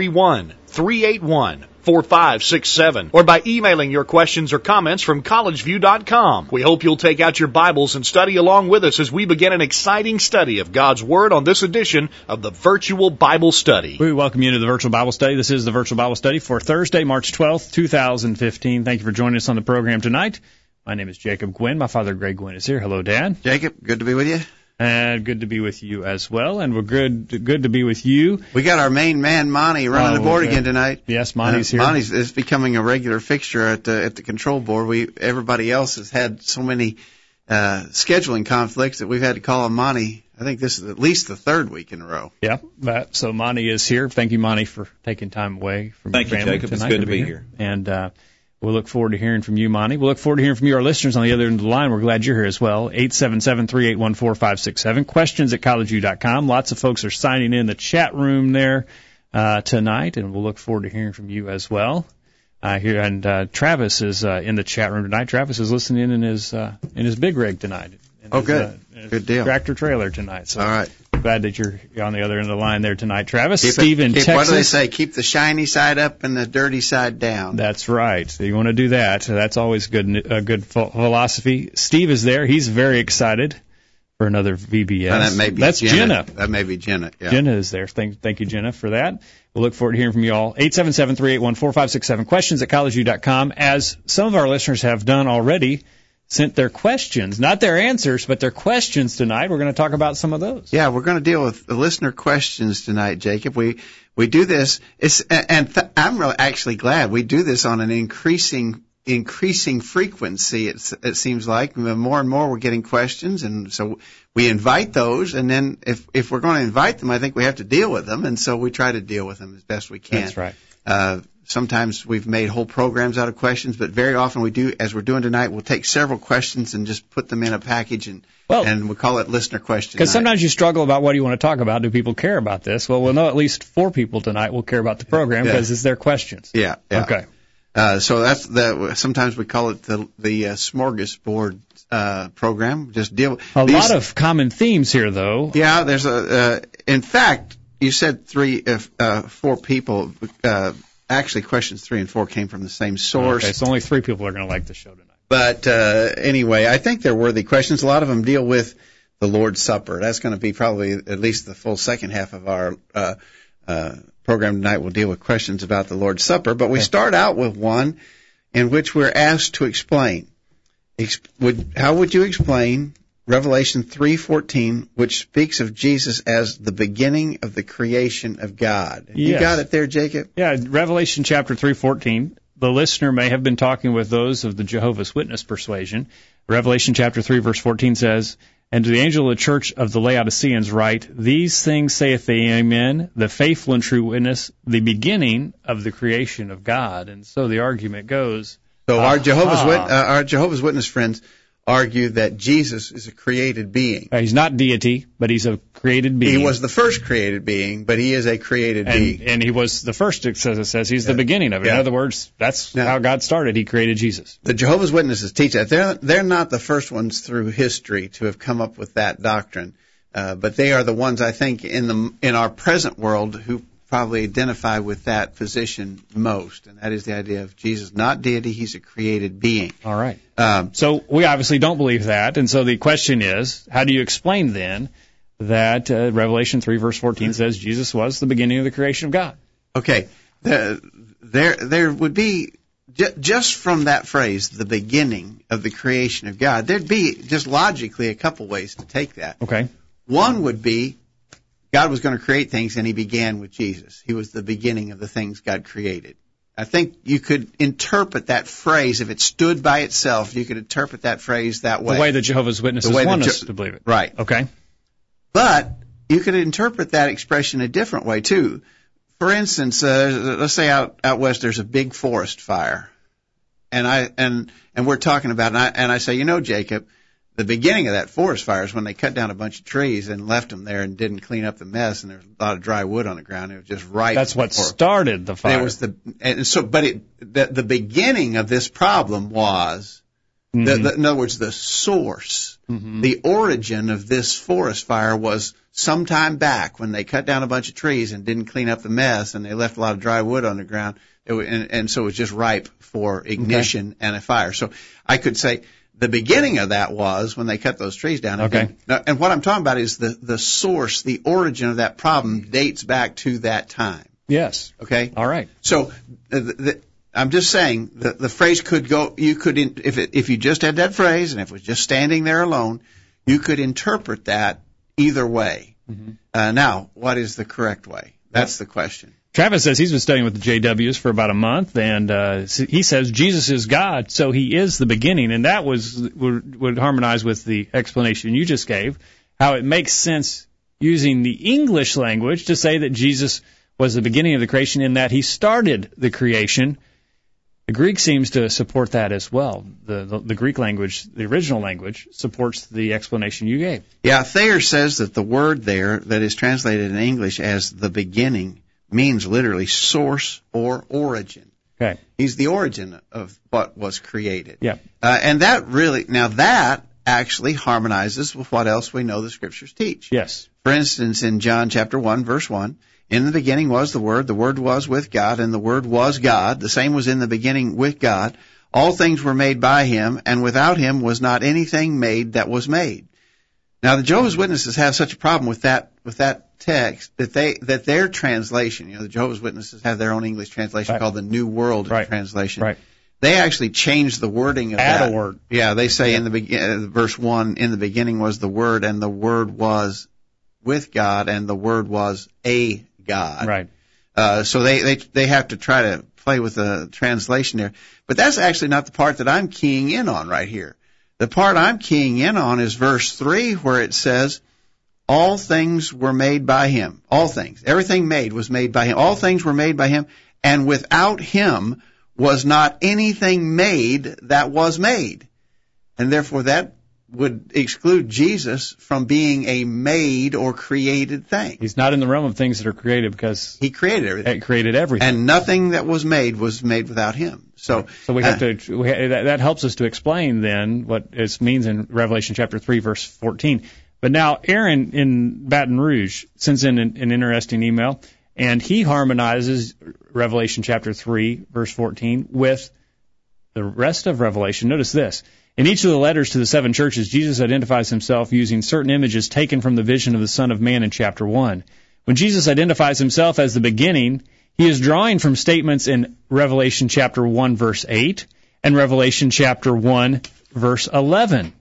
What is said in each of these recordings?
331 381 4567 or by emailing your questions or comments from collegeview.com. We hope you'll take out your Bibles and study along with us as we begin an exciting study of God's Word on this edition of the Virtual Bible Study. We welcome you to the Virtual Bible Study. This is the Virtual Bible Study for Thursday, March 12th, 2015. Thank you for joining us on the program tonight. My name is Jacob Gwynn. My father, Greg Gwynn, is here. Hello, Dad. Jacob, good to be with you. And good to be with you as well. And we're good good to be with you. We got our main man Monty running oh, the board okay. again tonight. Yes, Monty's uh, here. Monty's is becoming a regular fixture at the at the control board. We everybody else has had so many uh, scheduling conflicts that we've had to call on Monty. I think this is at least the third week in a row. Yeah, but, so Monty is here. Thank you, Monty, for taking time away from Thank your you, family Jacob. tonight It's good to be here. here. And uh, We'll look forward to hearing from you, Monty. We'll look forward to hearing from you, our listeners on the other end of the line. We're glad you're here as well. 877-381-4567. Questions at collegeview.com. Lots of folks are signing in the chat room there uh, tonight, and we'll look forward to hearing from you as well. Uh, here and uh, Travis is uh, in the chat room tonight. Travis is listening in his uh, in his big rig tonight. Oh, good, good deal. Tractor trailer tonight. So all right glad that you're on the other end of the line there tonight, Travis. Keep Steve it, in keep, Texas. What do they say? Keep the shiny side up and the dirty side down. That's right. You want to do that. That's always good. A good philosophy. Steve is there. He's very excited for another VBS. And that may be That's Jenna. Jenna. That may be Jenna. Yeah. Jenna is there. Thank, thank you, Jenna, for that. We'll look forward to hearing from you all. 877-381-4567. Questions at collegeview.com. As some of our listeners have done already, sent their questions, not their answers, but their questions tonight. We're going to talk about some of those. Yeah, we're going to deal with the listener questions tonight, Jacob. We we do this. It's and th- I'm really actually glad we do this on an increasing increasing frequency. It, it seems like more and more we're getting questions, and so we invite those. And then if if we're going to invite them, I think we have to deal with them, and so we try to deal with them as best we can. That's right. Uh, sometimes we've made whole programs out of questions, but very often we do, as we're doing tonight, we'll take several questions and just put them in a package and well, and we call it listener question. Because sometimes you struggle about what do you want to talk about. Do people care about this? Well, we'll know at least four people tonight will care about the program because yeah. it's their questions. Yeah. yeah. Okay. Uh, so that's the. Sometimes we call it the the uh, smorgasbord uh, program. Just deal. A these, lot of common themes here, though. Yeah, there's a. Uh, in fact, you said three, uh, uh, four people. Uh, actually, questions three and four came from the same source. Okay, so only three people are going to like the show tonight. But uh, anyway, I think they're worthy questions. A lot of them deal with the Lord's Supper. That's going to be probably at least the full second half of our uh, uh, program tonight. We'll deal with questions about the Lord's Supper. But we start out with one in which we're asked to explain. Ex- would, how would you explain Revelation 3:14, which speaks of Jesus as the beginning of the creation of God. Yes. You got it there, Jacob? Yeah, Revelation chapter 3:14. The listener may have been talking with those of the Jehovah's Witness persuasion. Revelation chapter 3 verse 14 says, and to the angel of the church of the Laodiceans write, These things saith the Amen, the faithful and true witness, the beginning of the creation of God. And so the argument goes. So our Jehovah's, Wit- uh, our Jehovah's Witness friends argue that Jesus is a created being. Uh, he's not deity, but he's a created being. He was the first created being, but he is a created and, being. And he was the first, it says, it says he's yeah. the beginning of it. Yeah. In other words, that's now, how God started. He created Jesus. The Jehovah's Witnesses teach that. They're, they're not the first ones through history to have come up with that doctrine. Uh, but they are the ones I think in the in our present world who probably identify with that position most, and that is the idea of Jesus not deity; he's a created being. All right. Um, so we obviously don't believe that, and so the question is, how do you explain then that uh, Revelation three verse fourteen says Jesus was the beginning of the creation of God? Okay, the, there there would be just from that phrase, the beginning of the creation of God, there'd be just logically a couple ways to take that. Okay. One would be God was going to create things and he began with Jesus. He was the beginning of the things God created. I think you could interpret that phrase, if it stood by itself, you could interpret that phrase that way. The way that Jehovah's Witnesses want us to believe it. Right. Okay. But you could interpret that expression a different way too. for instance, uh, let's say out out west there's a big forest fire, and I and and we're talking about and I and I say, you know, Jacob, the beginning of that forest fire is when they cut down a bunch of trees and left them there and didn't clean up the mess, and there's a lot of dry wood on the ground. It was just right. That's what started the fire. It was the and so, but it the, the beginning of this problem was. Mm-hmm. The, the, in other words, the source, mm-hmm. the origin of this forest fire was some time back when they cut down a bunch of trees and didn't clean up the mess and they left a lot of dry wood on the ground. It, and, and so it was just ripe for ignition okay. and a fire. So I could say the beginning of that was when they cut those trees down. Okay. And, what I'm talking about is the, the source, the origin of that problem dates back to that time. Yes. Okay. All right. So the, the, I'm just saying the, the phrase could go, you could, in, if it, if you just had that phrase and if it was just standing there alone, you could interpret that either way. Mm-hmm. Uh, now, what is the correct way? That's the question. Travis says he's been studying with the JWs for about a month, and uh, he says Jesus is God, so He is the beginning, and that was would, would harmonize with the explanation you just gave. How it makes sense using the English language to say that Jesus was the beginning of the creation, in that He started the creation the Greek seems to support that as well. The, the, the Greek language, the original language, supports the explanation you gave. Yeah, Thayer says that the word there that is translated in English as the beginning means literally source or origin. Okay. He's the origin of what was created. Yeah. Uh, and that really, now that actually harmonizes with what else we know the scriptures teach. Yes. For instance, in John chapter 1 verse 1, in the beginning was the Word, the Word was with God, and the Word was God. The same was in the beginning with God. All things were made by Him, and without Him was not anything made that was made. Now the Jehovah's Witnesses have such a problem with that, with that text that they, that their translation, you know, the Jehovah's Witnesses have their own English translation right. called the New World right. Translation. Right. They actually changed the wording of Add that. a word. Yeah, they say yeah. in the begin, uh, verse one, in the beginning was the Word, and the Word was with God, and the Word was a God. Right. Uh, so they, they, they have to try to play with the translation there. But that's actually not the part that I'm keying in on right here. The part I'm keying in on is verse 3 where it says, all things were made by him. All things. Everything made was made by him. All things were made by him. And without him was not anything made that was made. And therefore that would exclude Jesus from being a made or created thing. He's not in the realm of things that are created because he created everything. He created everything, and nothing that was made was made without him. So, so we have uh, to we, that, that helps us to explain then what it means in Revelation chapter three, verse fourteen. But now Aaron in Baton Rouge sends in an, an interesting email, and he harmonizes Revelation chapter three, verse fourteen, with the rest of Revelation. Notice this. In each of the letters to the seven churches, Jesus identifies himself using certain images taken from the vision of the Son of Man in chapter 1. When Jesus identifies himself as the beginning, he is drawing from statements in Revelation chapter 1 verse 8 and Revelation chapter 1 verse 11.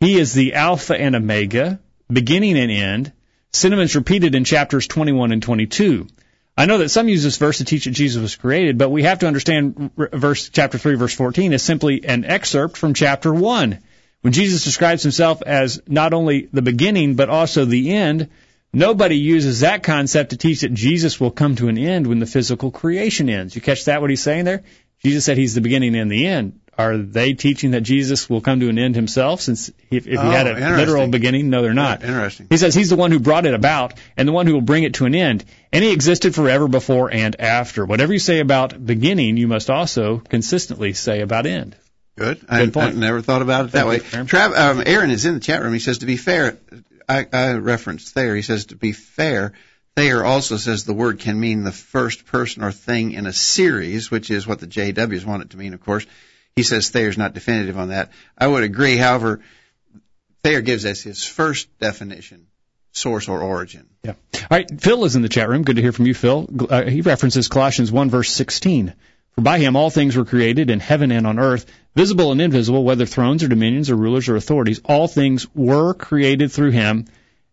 He is the Alpha and Omega, beginning and end, sentiments repeated in chapters 21 and 22. I know that some use this verse to teach that Jesus was created, but we have to understand verse chapter 3 verse 14 is simply an excerpt from chapter 1. When Jesus describes himself as not only the beginning but also the end, nobody uses that concept to teach that Jesus will come to an end when the physical creation ends. You catch that what he's saying there? Jesus said he's the beginning and the end are they teaching that Jesus will come to an end himself since if, if oh, he had a literal beginning? No, they're not. Interesting. He says he's the one who brought it about and the one who will bring it to an end. And he existed forever before and after. Whatever you say about beginning, you must also consistently say about end. Good. Good I, point. I never thought about it that way. Trav, um, Aaron is in the chat room. He says, to be fair, I, I referenced Thayer. He says, to be fair, Thayer also says the word can mean the first person or thing in a series, which is what the JWs want it to mean, of course. He says Thayer's not definitive on that. I would agree. However, Thayer gives us his first definition, source or origin. Yeah. All right. Phil is in the chat room. Good to hear from you, Phil. Uh, he references Colossians 1 verse 16. For by him all things were created in heaven and on earth, visible and invisible, whether thrones or dominions or rulers or authorities, all things were created through him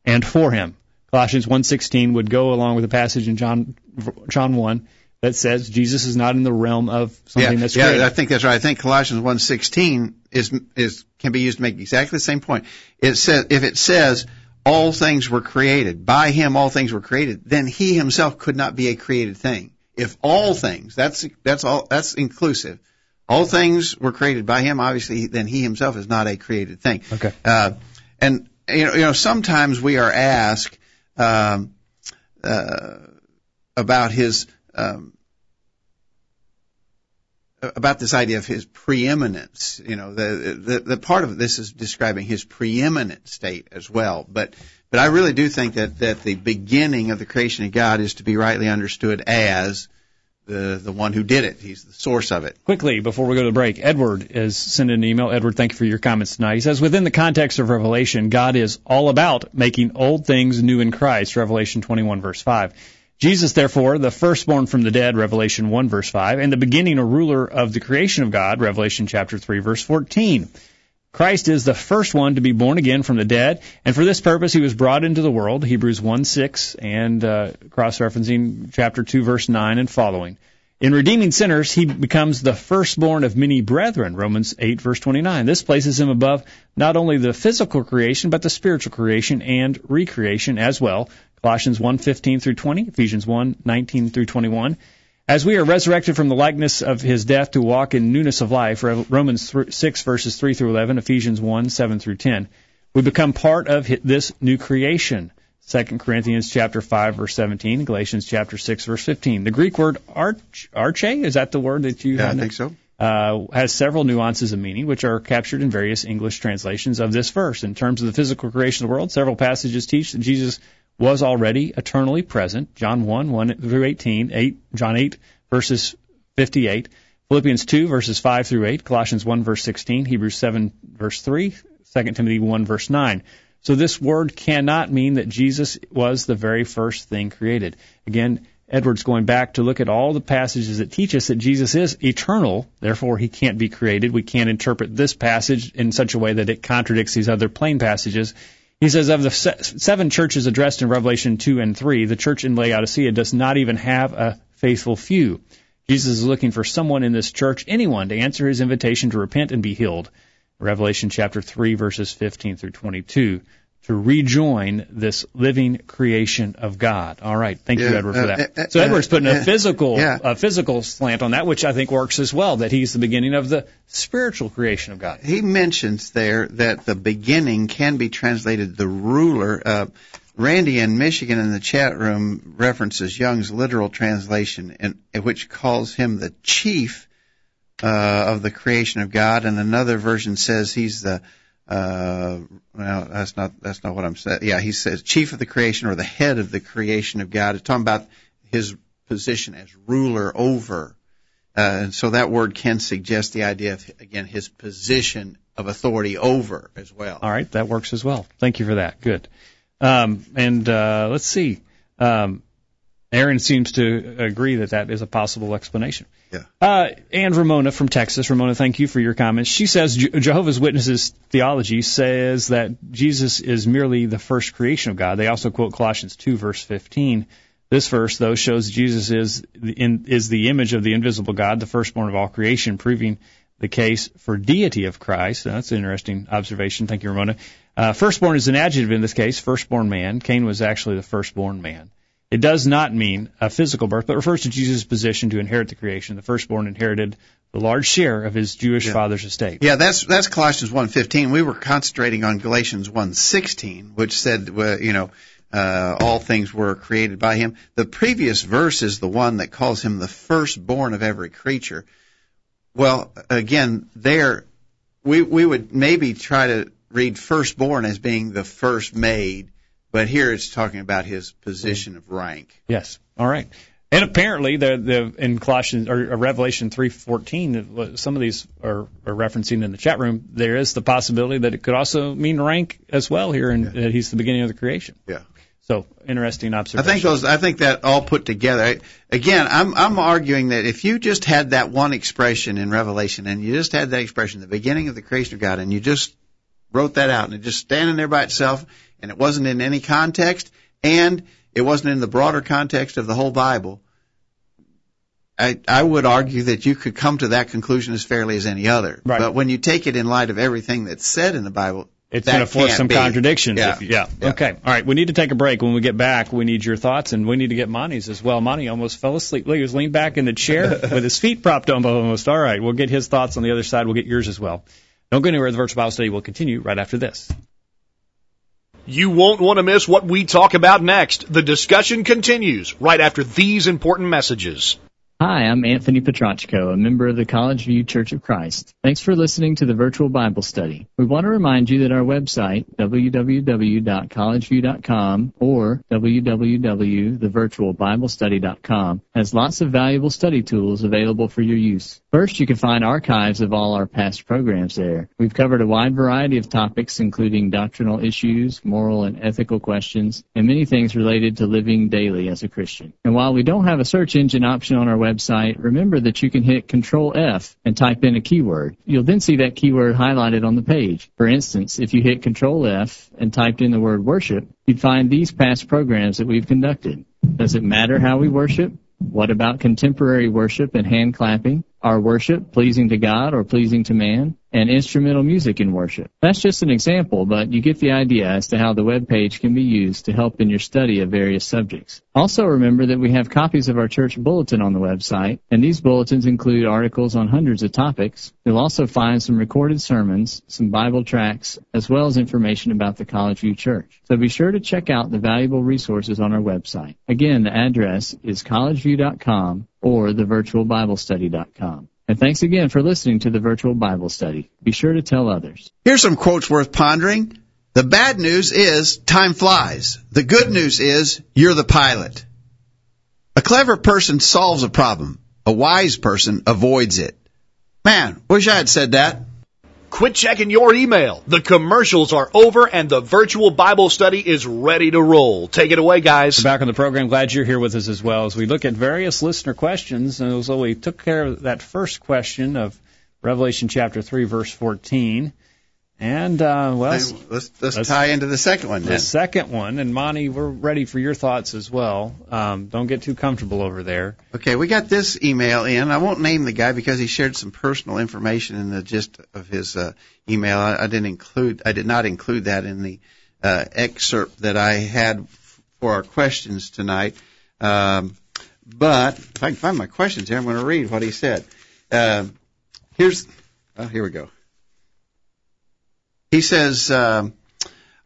and for him. Colossians 1:16 would go along with the passage in John John 1 that says Jesus is not in the realm of something yeah, that's yeah, created. I think that's right. I think Colossians 1:16 is is can be used to make exactly the same point. It says if it says all things were created. By him all things were created. Then he himself could not be a created thing. If all things, that's that's all that's inclusive. All things were created by him. Obviously, then he himself is not a created thing. Okay. Uh, and you know, you know, sometimes we are asked um, uh, about his um, about this idea of his preeminence. You know, the, the the part of this is describing his preeminent state as well. But but I really do think that that the beginning of the creation of God is to be rightly understood as the the one who did it. He's the source of it. Quickly, before we go to the break, Edward is sending an email. Edward, thank you for your comments tonight. He says, within the context of Revelation, God is all about making old things new in Christ, Revelation 21, verse 5. Jesus, therefore, the firstborn from the dead, Revelation 1, verse 5, and the beginning or ruler of the creation of God, Revelation chapter 3, verse 14. Christ is the first one to be born again from the dead, and for this purpose he was brought into the world, Hebrews 1, 6, and uh, cross-referencing chapter 2, verse 9 and following. In redeeming sinners, he becomes the firstborn of many brethren, Romans 8, verse 29. This places him above not only the physical creation, but the spiritual creation and recreation as well, Colossians 1:15 through 20, Ephesians 1:19 through 21. As we are resurrected from the likeness of his death to walk in newness of life, Romans 6 verses 3 through 11, Ephesians 1, 7 through 10, we become part of this new creation. 2 Corinthians chapter 5 verse 17, Galatians chapter 6 verse 15. The Greek word arch, arche, is that the word that you Yeah, I think so. Uh, has several nuances of meaning, which are captured in various English translations of this verse. In terms of the physical creation of the world, several passages teach that Jesus was already eternally present. John 1, 1 through 18, 8, John 8, verses 58, Philippians 2, verses 5 through 8, Colossians 1, verse 16, Hebrews 7, verse 3, 2 Timothy 1, verse 9. So this word cannot mean that Jesus was the very first thing created. Again, Edwards going back to look at all the passages that teach us that Jesus is eternal, therefore he can't be created. We can't interpret this passage in such a way that it contradicts these other plain passages. He says of the seven churches addressed in Revelation 2 and 3, the church in Laodicea does not even have a faithful few. Jesus is looking for someone in this church, anyone, to answer his invitation to repent and be healed. Revelation chapter 3 verses 15 through 22 to rejoin this living creation of God. All right, thank Yeah, you, Edward, for uh, that. uh, so uh, Edward's putting a physical, yeah. a physical slant on that, which I think works as well. That he's the beginning of the spiritual creation of God. He mentions there that the beginning can be translated the ruler. Uh, Randy in Michigan in the chat room references Young's literal translation, in, in which calls him the chief uh, of the creation of God, and another version says he's the uh, not that's not what I'm saying. Yeah, he says chief of the creation or the head of the creation of God. It's talking about his position as ruler over. Uh, and so that word can suggest the idea of again his position of authority over as well. All right, that works as well. Thank you for that. Good. Um, and uh, let's see. Um, Aaron seems to agree that that is a possible explanation. Yeah. Uh, and Ramona from Texas. Ramona, thank you for your comments. She says Je- Jehovah's Witnesses theology says that Jesus is merely the first creation of God. They also quote Colossians 2 verse 15. This verse, though, shows Jesus is the, in, is the image of the invisible God, the firstborn of all creation, proving the case for deity of Christ. That's an interesting observation. Thank you, Ramona. Uh, firstborn is an adjective in this case, firstborn man. Cain was actually the firstborn man. It does not mean a physical birth, but refers to Jesus' position to inherit the creation. The firstborn inherited the large share of his Jewish Yeah. father's estate. Yeah, that's that's Colossians 1:15. We were concentrating on Galatians 1:16, which said, uh, you know, uh, all things were created by him. The previous verse is the one that calls him the firstborn of every creature. Well, again, there we we would maybe try to read firstborn as being the first made, but here it's talking about his position of rank. Yes. All right. And apparently, the the in Colossians or, Revelation three fourteen, some of these are, are referencing in the chat room. There is the possibility that it could also mean rank as well here, and that uh, he's the beginning of the creation. Yeah. So interesting observation. I think those. I think that all put together. I- Again, I'm I'm arguing that if you just had that one expression in Revelation, and you just had that expression, the beginning of the creation of God, and you just wrote that out, and it just standing there by itself, and it wasn't in any context, and it wasn't in the broader context of the whole Bible. I, I would argue that you could come to that conclusion as fairly as any other. Right. But when you take it in light of everything that's said in the Bible, it's going to force some be. contradictions. Yeah. If, yeah. Yeah. Okay. All right. We need to take a break. When we get back, we need your thoughts, and we need to get Monty's as well. Monty almost fell asleep. Look, he was leaned back in the chair with his feet propped up almost. All right. We'll get his thoughts on the other side. We'll get yours as well. Don't go anywhere. The virtual Bible study will continue right after this. You won't want to miss what we talk about next. The discussion continues right after these important messages. Hi, I'm Anthony Petrachko, a member of the College View Church of Christ. Thanks for listening to the virtual Bible study. We want to remind you that our website, www.collegeview.com or www.thevirtualbiblestudy.com, has lots of valuable study tools available for your use. First, you can find archives of all our past programs there. We've covered a wide variety of topics, including doctrinal issues, moral and ethical questions, and many things related to living daily as a Christian. And while we don't have a search engine option on our website, remember that you can hit Control F and type in a keyword. You'll then see that keyword highlighted on the page. For instance, if you hit Control F and typed in the word worship, you'd find these past programs that we've conducted. Does it matter how we worship? What about contemporary worship and hand clapping? Our worship pleasing to God or pleasing to man? And instrumental music in worship. That's just an example, but you get the idea as to how the web page can be used to help in your study of various subjects. Also remember that we have copies of our church bulletin on the website, and these bulletins include articles on hundreds of topics. You'll also find some recorded sermons, some Bible tracts, as well as information about the College View Church. So be sure to check out the valuable resources on our website. Again, the address is collegeview.com or thevirtualbiblestudy.com. And thanks again for listening to the Virtual Bible Study. Be sure to tell others. Here's some quotes worth pondering. The bad news is time flies. The good news is you're the pilot. A clever person solves a problem. A wise person avoids it. Man, wish I had said that. Quit checking your email. The commercials are over and the virtual Bible study is ready to roll. Take it away, guys. Back on the program. Glad you're here with us as well as we look at various listener questions. And so we took care of that first question of Revelation chapter 3, verse 14. And, uh, well, Let's, let's, let's- tie into the second one the then. second one, and Monty, we're ready for your thoughts as well. Um, don't get too comfortable over there. Okay, we got this email in. I won't name the guy because he shared some personal information in the gist of his uh, email. I, I didn't include, I did not include that in the uh, excerpt that I had f- for our questions tonight. Um, but if I can find my questions here, I'm going to read what he said. Um here's, oh, here we go. He says, um,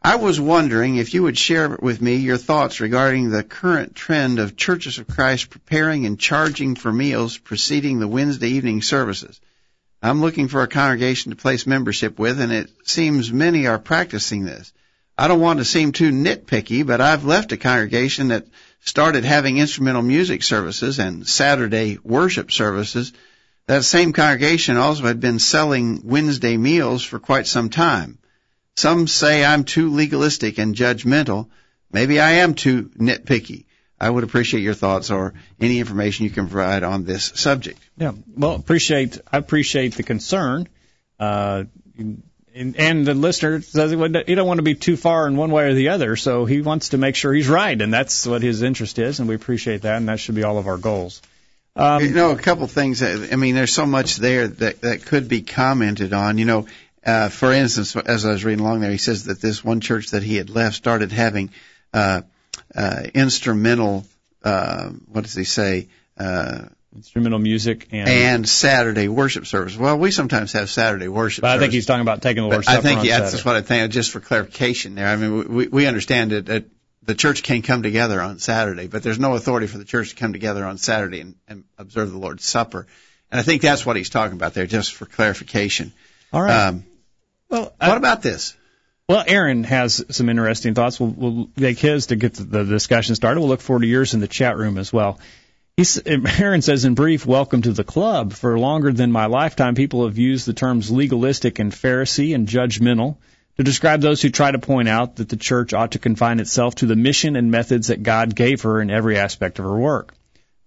I was wondering if you would share with me your thoughts regarding the current trend of Churches of Christ preparing and charging for meals preceding the Wednesday evening services. I'm looking for a congregation to place membership with, and it seems many are practicing this. I don't want to seem too nitpicky, but I've left a congregation that started having instrumental music services and Saturday worship services. That same congregation also had been selling Wednesday meals for quite some time. Some say I'm too legalistic and judgmental. Maybe I am too nitpicky. I would appreciate your thoughts or any information you can provide on this subject. Yeah. Well, appreciate I appreciate the concern. Uh, and, and the listener says he don't want to be too far in one way or the other, so he wants to make sure he's right, and that's what his interest is, and we appreciate that, and that should be all of our goals. Um, you know, a couple things. I mean, there's so much there that that could be commented on. You know, uh, for instance, as I was reading along there, he says that this one church that he had left started having uh, uh, instrumental. Uh, what does he say? Uh, instrumental music and, and Saturday worship service. Well, we sometimes have Saturday worship. but I think service. he's talking about taking the Lord's But I Supper think on yeah, that's what I think. Just for clarification, there. I mean, we we understand that the church can come together on Saturday, but there's no authority for the church to come together on Saturday and, and observe the Lord's Supper. And I think that's what he's talking about there, just for clarification. All right. Um, well, what about this? Well, Aaron has some interesting thoughts. We'll, we'll make his to get the, the discussion started. We'll look forward to yours in the chat room as well. He's, Aaron says, in brief, welcome to the club. For longer than my lifetime, people have used the terms legalistic and Pharisee and judgmental to describe those who try to point out that the church ought to confine itself to the mission and methods that God gave her in every aspect of her work.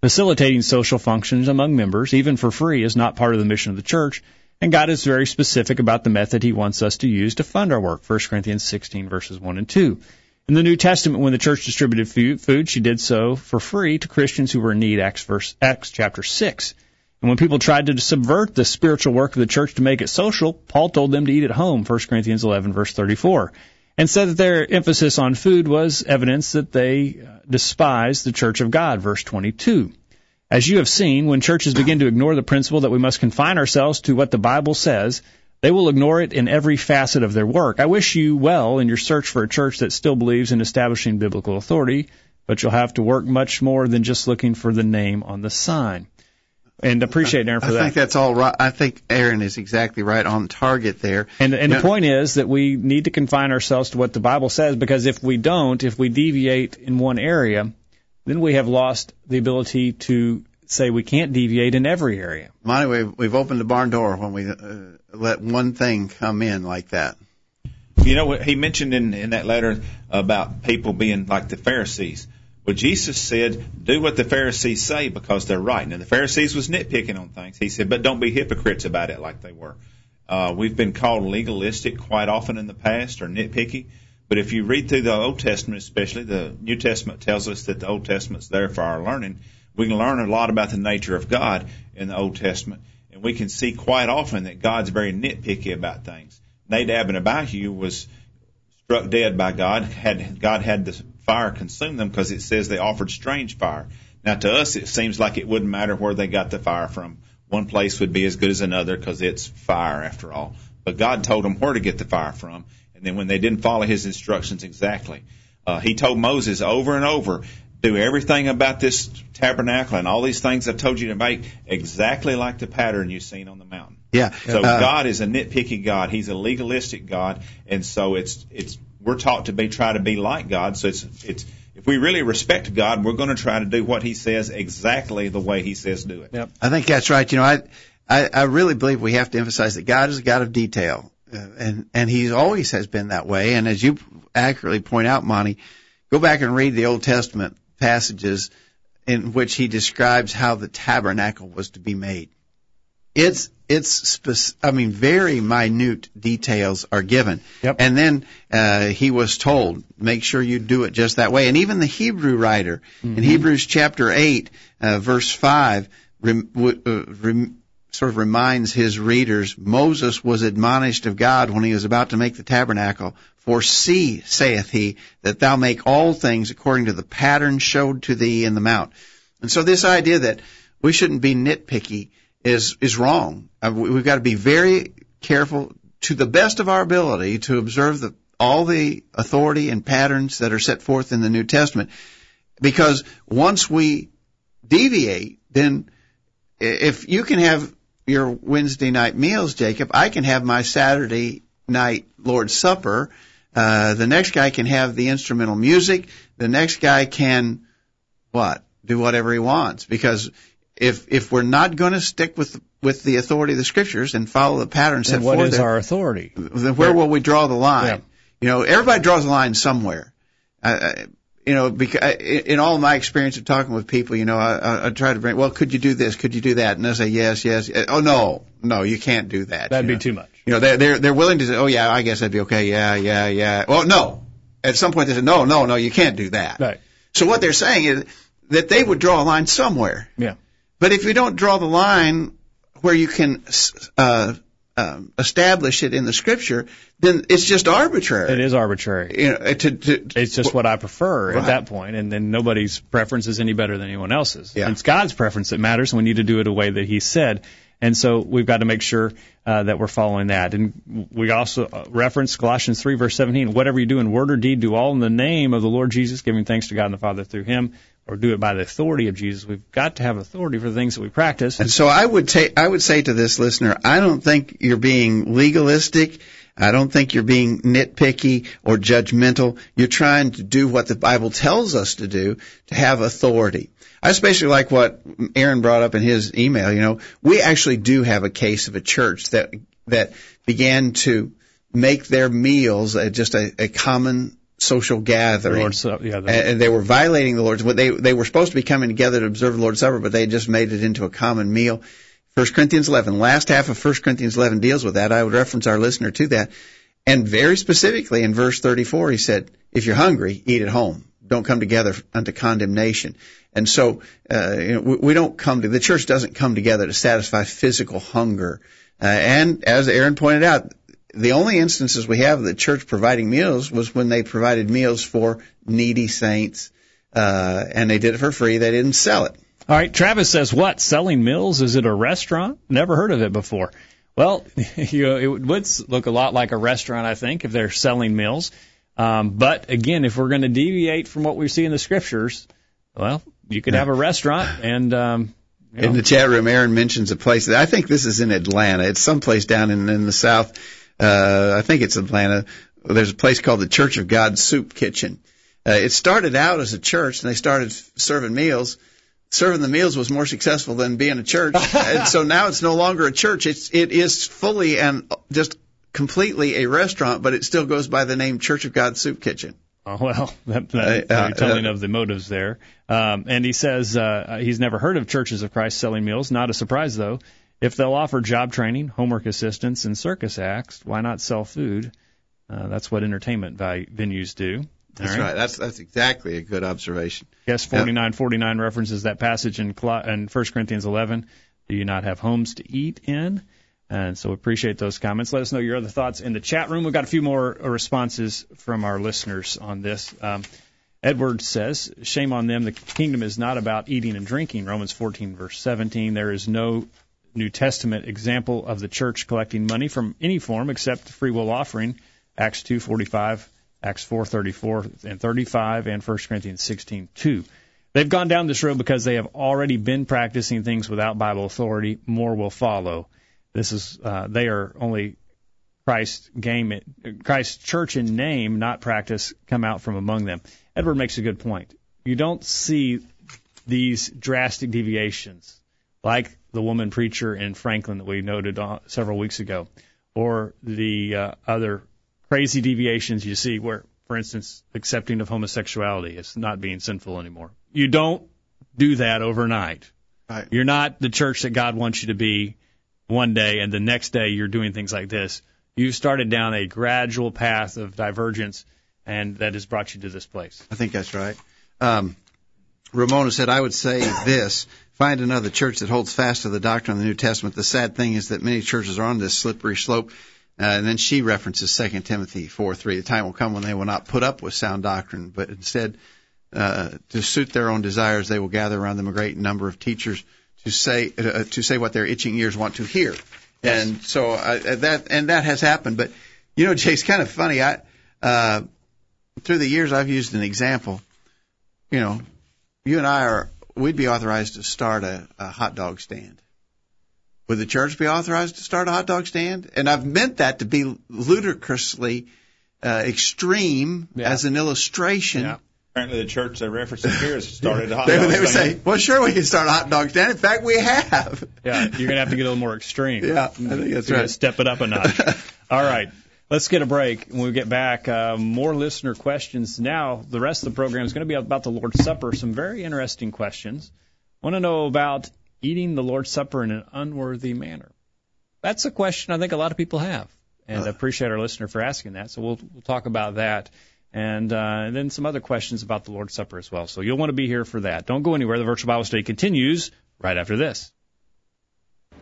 Facilitating social functions among members, even for free, is not part of the mission of the church, and God is very specific about the method He wants us to use to fund our work. 1 Corinthians 16 verses 1 and 2. In the New Testament, when the church distributed food, she did so for free to Christians who were in need. Acts, verse, Acts chapter 6. And when people tried to subvert the spiritual work of the church to make it social, Paul told them to eat at home, 1 Corinthians 11 verse 34, and said that their emphasis on food was evidence that they uh, despised the church of God, verse 22. As you have seen, when churches begin to ignore the principle that we must confine ourselves to what the Bible says, they will ignore it in every facet of their work. I wish you well in your search for a church that still believes in establishing biblical authority, but you'll have to work much more than just looking for the name on the sign. And appreciate Aaron for I that. think that's all right. I think Aaron is exactly right on target there. And, and Yeah. the point is that we need to confine ourselves to what the Bible says because if we don't, if we deviate in one area, then we have lost the ability to say we can't deviate in every area. Monty, we've, we've opened the barn door when we uh, let one thing come in like that. You know what he mentioned in, in that letter about people being like the Pharisees. Well, Jesus said, do what the Pharisees say because they're right. Now, the Pharisees was nitpicking on things. He said, but don't be hypocrites about it like they were. Uh, we've been called legalistic quite often in the past or nitpicky. But if you read through the Old Testament, especially, the New Testament tells us that the Old Testament's there for our learning. We can learn a lot about the nature of God in the Old Testament. And we can see quite often that God's very nitpicky about things. Nadab and Abihu was struck dead by God. Had God had the fire consume them because it says they offered strange fire. Now to us, it seems like it wouldn't matter where they got the fire from. One place would be as good as another because it's fire after all. But God told them where to get the fire from. And then when they didn't follow His instructions exactly, uh, He told Moses over and over, do everything about this tabernacle and all these things I've told you to make exactly like the pattern you've seen on the mountain. Yeah. So Uh, God is a nitpicky God. He's a legalistic God, and so it's it's we're taught to be try to be like God. So it's it's if we really respect God, we're going to try to do what He says exactly the way He says do it. Yep. I think that's right. You know, I, I, I really believe we have to emphasize that God is a God of detail, uh, and and He always has been that way. And as you accurately point out, Monty, go back and read the Old Testament passages in which He describes how the tabernacle was to be made. It's it's spec- I mean very minute details are given, Yep. and then uh, he was told make sure you do it just that way. And even the Hebrew writer in Hebrews chapter eight, uh, verse five, rem, w- uh, rem, sort of reminds his readers Moses was admonished of God when he was about to make the tabernacle. For see, saith he, that thou make all things according to the pattern showed to thee in the mount. And so this idea that we shouldn't be nitpicky is is wrong. Uh, we- We've got to be very careful to the best of our ability to observe the all the authority and patterns that are set forth in the New Testament. Because once we deviate, then if you can have your Wednesday night meals, Jacob, I can have my Saturday night Lord's Supper. Uh, the next guy can have the instrumental music. The next guy can what? Do whatever he wants. Because if if we're not going to stick with with the authority of the scriptures and follow the pattern set And what is there, our authority? then where will we draw the line? Yeah. You know, everybody draws a line somewhere. I, I, you know, because in all my experience of talking with people, you know, I, I, try to bring, well, could you do this? Could you do that? And they say yes, yes. Uh, oh no, no, you can't do that. That'd be know. too much. You know, they're they're they're willing to say, oh yeah, I guess that'd be okay. Yeah, yeah, yeah. Well, no. At some point they say, no, no, no, you can't do that. Right. So what they're saying is that they would draw a line somewhere. Yeah. But if you don't draw the line where you can uh, um, establish it in the scripture, then it's just arbitrary. It is arbitrary. You know, to, to, It's just what I prefer Right. at that point, and then nobody's preference is any better than anyone else's. Yeah. It's God's preference that matters, and we need to do it a way that He said. And so we've got to make sure uh, that we're following that. And we also uh, reference Colossians 3, verse 17. Whatever you do in word or deed, do all in the name of the Lord Jesus, giving thanks to God and the Father through Him, or do it by the authority of Jesus. We've got to have authority for the things that we practice. And so I would say I would say to this listener, I don't think you're being legalistic. I don't think you're being nitpicky or judgmental. You're trying to do what the Bible tells us to do to have authority. I especially like what Aaron brought up in his email. You know, we actually do have a case of a church that that began to make their meals just a, a common social gathering. Lord's yeah, the- and they were violating the Lord's. They they were supposed to be coming together to observe the Lord's Supper, but they just made it into a common meal. 1 Corinthians 11, last half of 1 Corinthians 11 deals with that. I would reference our listener to that. And very specifically in verse 34, he said, if you're hungry, eat at home. don't come together unto condemnation. And so, uh, you know, we, we don't come to, the church doesn't come together to satisfy physical hunger. Uh, and as Aaron pointed out, the only instances we have of the church providing meals was when they provided meals for needy saints, uh, and they did it for free. They didn't sell it. All right, Travis says, "What selling meals? Is it a restaurant? Never heard of it before." Well, you know, it would look a lot like a restaurant, I think, if they're selling meals. Um, but again, if we're going to deviate from what we see in the scriptures, well, you could have a restaurant and. Um, you know. In the chat room, Aaron mentions a place that I think this is in Atlanta. It's someplace down in, in the south. Uh, I think it's Atlanta. There's a place called the Church of God Soup Kitchen. Uh, it started out as a church, and they started serving meals serving the meals was more successful than being a church. and so now it's no longer a church. It's it is fully and just completely a restaurant, but it still goes by the name Church of God Soup Kitchen. Oh, well, that, that, uh, telling uh, of the motives there. Um, and he says uh, he's never heard of churches of Christ selling meals. Not a surprise though. If they'll offer job training, homework assistance, and circus acts, why not sell food? Uh, that's what entertainment value, venues do. That's right. right. That's that's exactly a good observation. Yes, forty nine forty nine references that passage in in First Corinthians eleven. Do you not have homes to eat in? And so appreciate those comments. Let us know your other thoughts in the chat room. We've got a few more responses from our listeners on this. Um, Edward says, "Shame on them. The kingdom is not about eating and drinking." Romans 14 verse 17. There is no New Testament example of the church collecting money from any form except free will offering. Acts 2:45 Acts 4:34 and 35 and 1 Corinthians 16:2. They've gone down this road because they have already been practicing things without Bible authority. More will follow. This is uh, they are only Christ game Christ church in name, not practice, come out from among them. Edward makes a good point. You don't see these drastic deviations like the woman preacher in Franklin that we noted several weeks ago, or the uh, other crazy deviations you see where, for instance, accepting of homosexuality is not being sinful anymore. You don't do that overnight. Right. You're not the church that God wants you to be one day and the next day you're doing things like this. You've started down a gradual path of divergence and that has brought you to this place. I think that's right. Um, Ramona said, I would say this. Find another church that holds fast to the doctrine of the New Testament. The sad thing is that many churches are on this slippery slope uh, and then she references 2 Timothy 4:3. The time will come when they will not put up with sound doctrine, but instead, uh, to suit their own desires, they will gather around them a great number of teachers to say uh, to say what their itching ears want to hear. Yes. And so uh, that and that has happened. But you know, Jay, it's kind of funny. I uh, through the years, I've used an example. You know, you and I are we'd be authorized to start a, a hot dog stand would the church be authorized to start a hot dog stand? And I've meant that to be ludicrously uh, extreme yeah. as an illustration. Yeah. Apparently, the church they reference here has started a hot they, dog They would stand. say, well, sure, we can start a hot dog stand. In fact, we have. Yeah, you're going to have to get a little more extreme. yeah, I think that's right. Step it up a notch. All right. Let's get a break. When we get back, uh, more listener questions. Now, the rest of the program is going to be about the Lord's Supper. Some very interesting questions. Want to know about eating the Lord's Supper in an unworthy manner? That's a question I think a lot of people have, and I appreciate our listener for asking that. So we'll, we'll talk about that. And, uh, and then some other questions about the Lord's Supper as well. So you'll want to be here for that. Don't go anywhere. The virtual Bible study continues right after this.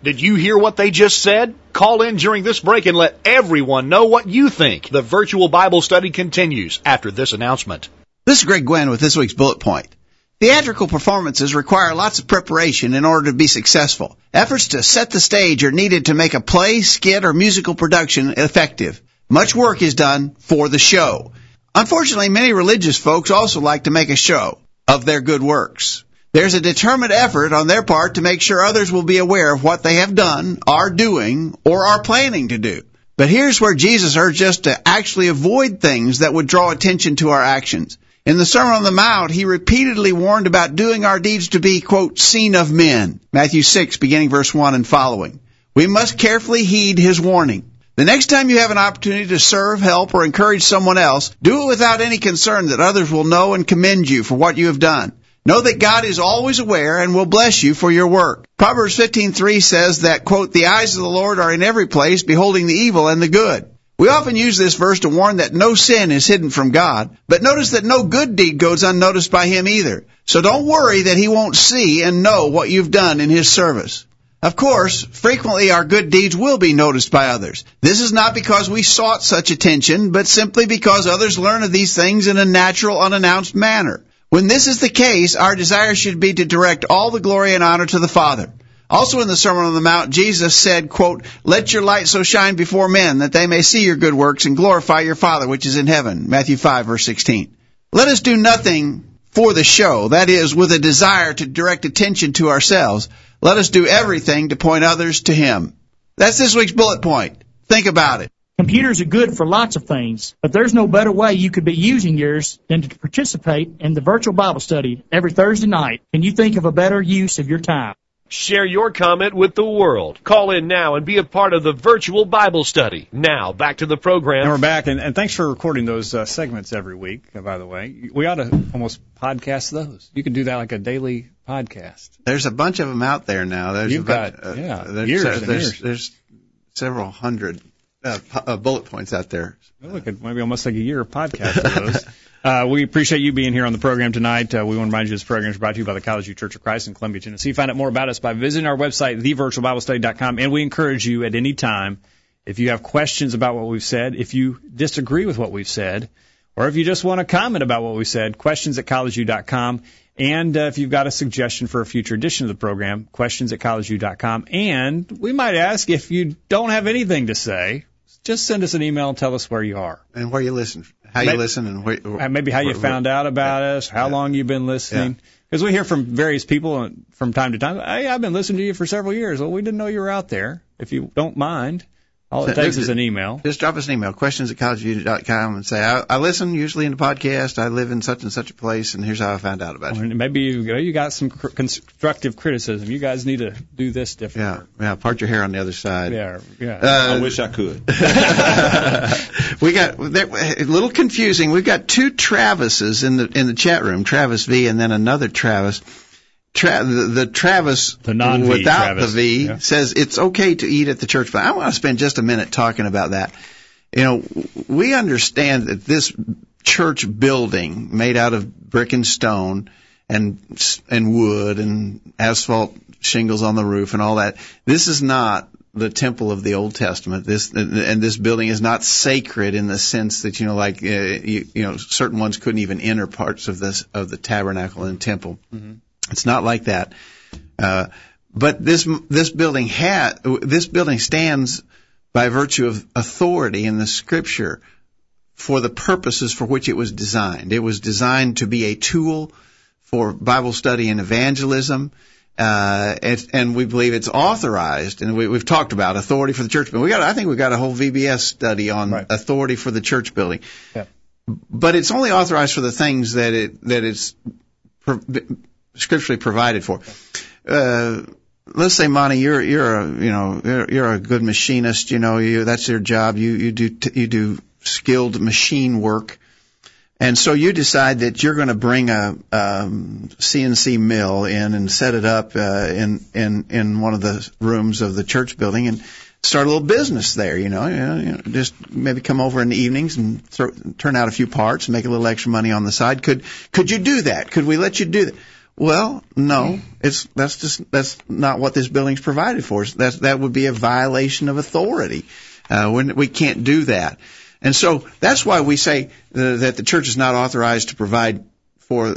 Did you hear what they just said? Call in during this break and let everyone know what you think. The virtual Bible study continues after this announcement. This is Greg Gwynn with this week's bullet point. Theatrical performances require lots of preparation in order to be successful. Efforts to set the stage are needed to make a play, skit, or musical production effective. Much work is done for the show. Unfortunately, many religious folks also like to make a show of their good works. There's a determined effort on their part to make sure others will be aware of what they have done, are doing, or are planning to do. But here's where Jesus urged us to actually avoid things that would draw attention to our actions. In the Sermon on the Mount, he repeatedly warned about doing our deeds to be, quote, seen of men. Matthew 6, beginning verse 1 and following. We must carefully heed his warning. The next time you have an opportunity to serve, help, or encourage someone else, do it without any concern that others will know and commend you for what you have done. Know that God is always aware and will bless you for your work. Proverbs 15:3 says that, quote, "The eyes of the Lord are in every place, beholding the evil and the good." We often use this verse to warn that no sin is hidden from God, but notice that no good deed goes unnoticed by Him either. So don't worry that He won't see and know what you've done in His service. Of course, frequently our good deeds will be noticed by others. This is not because we sought such attention, but simply because others learn of these things in a natural, unannounced manner. When this is the case, our desire should be to direct all the glory and honor to the Father. Also in the Sermon on the Mount, Jesus said, quote, Let your light so shine before men that they may see your good works and glorify your Father which is in heaven. Matthew 5 verse 16. Let us do nothing for the show, that is, with a desire to direct attention to ourselves. Let us do everything to point others to Him. That's this week's bullet point. Think about it. Computers are good for lots of things, but there's no better way you could be using yours than to participate in the virtual Bible study every Thursday night. Can you think of a better use of your time? Share your comment with the world. Call in now and be a part of the virtual Bible study. Now, back to the program. And we're back, and, and thanks for recording those uh, segments every week, uh, by the way. We ought to almost podcast those. You can do that like a daily podcast. There's a bunch of them out there now. There's You've a bunch, got, yeah, there's, years there's, and there's, years. there's several hundred uh, pu- uh, bullet points out there. Look almost like a year of podcast of those. Uh, we appreciate you being here on the program tonight. Uh, we want to remind you this program is brought to you by the College View Church of Christ in Columbia, Tennessee. Find out more about us by visiting our website, thevirtualbiblestudy.com. And we encourage you at any time, if you have questions about what we've said, if you disagree with what we've said, or if you just want to comment about what we said, questions at collegeview.com. And uh, if you've got a suggestion for a future edition of the program, questions at collegeview.com. And we might ask if you don't have anything to say, just send us an email and tell us where you are. And where you listen, how you Maybe- listen, and where, Uh, maybe how you where- found out about us, how Yeah. long you've been listening. Because we hear from various people uh, from time to time. Hey, I've been listening to you for several years. Well, we didn't know you were out there. If you don't mind, all it So takes there's- is an email. Just drop us an email, questions at collegeview.com, and say, I, I listen usually in the podcast. I live in such and such a place, and here's how I found out about you. Maybe you, you got some cr- constructive criticism. You guys need to do this different. Yeah, yeah. Part your hair on the other side. Yeah, yeah. Uh, I wish I could. we got there, a little confusing. We've got two Travises in the in the chat room, Travis V, and then another Travis. Tra- the, the Travis The non-V without Travis, the V yeah. says it's okay to eat at the church. But I want to spend just a minute talking about that. You know, we understand that this church building made out of brick and stone and and wood and asphalt shingles on the roof and all that. This is not the temple of the Old Testament. This and this building is not sacred in the sense that you know, like uh, you, you know, certain ones couldn't even enter parts of this of the tabernacle and temple. It's not like that. Uh, but this this building had this building stands by virtue of authority in the Scripture for the purposes for which it was designed. It was designed to be a tool for Bible study and evangelism. Uh, it, and we believe it's authorized, and we, we've talked about authority for the church building. We got, I think we've got a whole VBS study on Right. authority for the church building. Yeah. But it's only authorized for the things that it that it's scripturally provided for. Uh, let's say, Monty, you're you're a you know you're, you're a good machinist. You know, you that's your job. You you do t- you do skilled machine work, and so you decide that you're going to bring a um, CNC mill in and set it up uh, in in in one of the rooms of the church building and start a little business there. You know, you know, you just maybe come over in the evenings and throw, turn out a few parts make a little extra money on the side. Could could you do that? Could we let you do that? Well, no, it's that's just that's not what this building's provided for. That that would be a violation of authority. Uh, when we can't do that, and so that's why we say uh, that the church is not authorized to provide for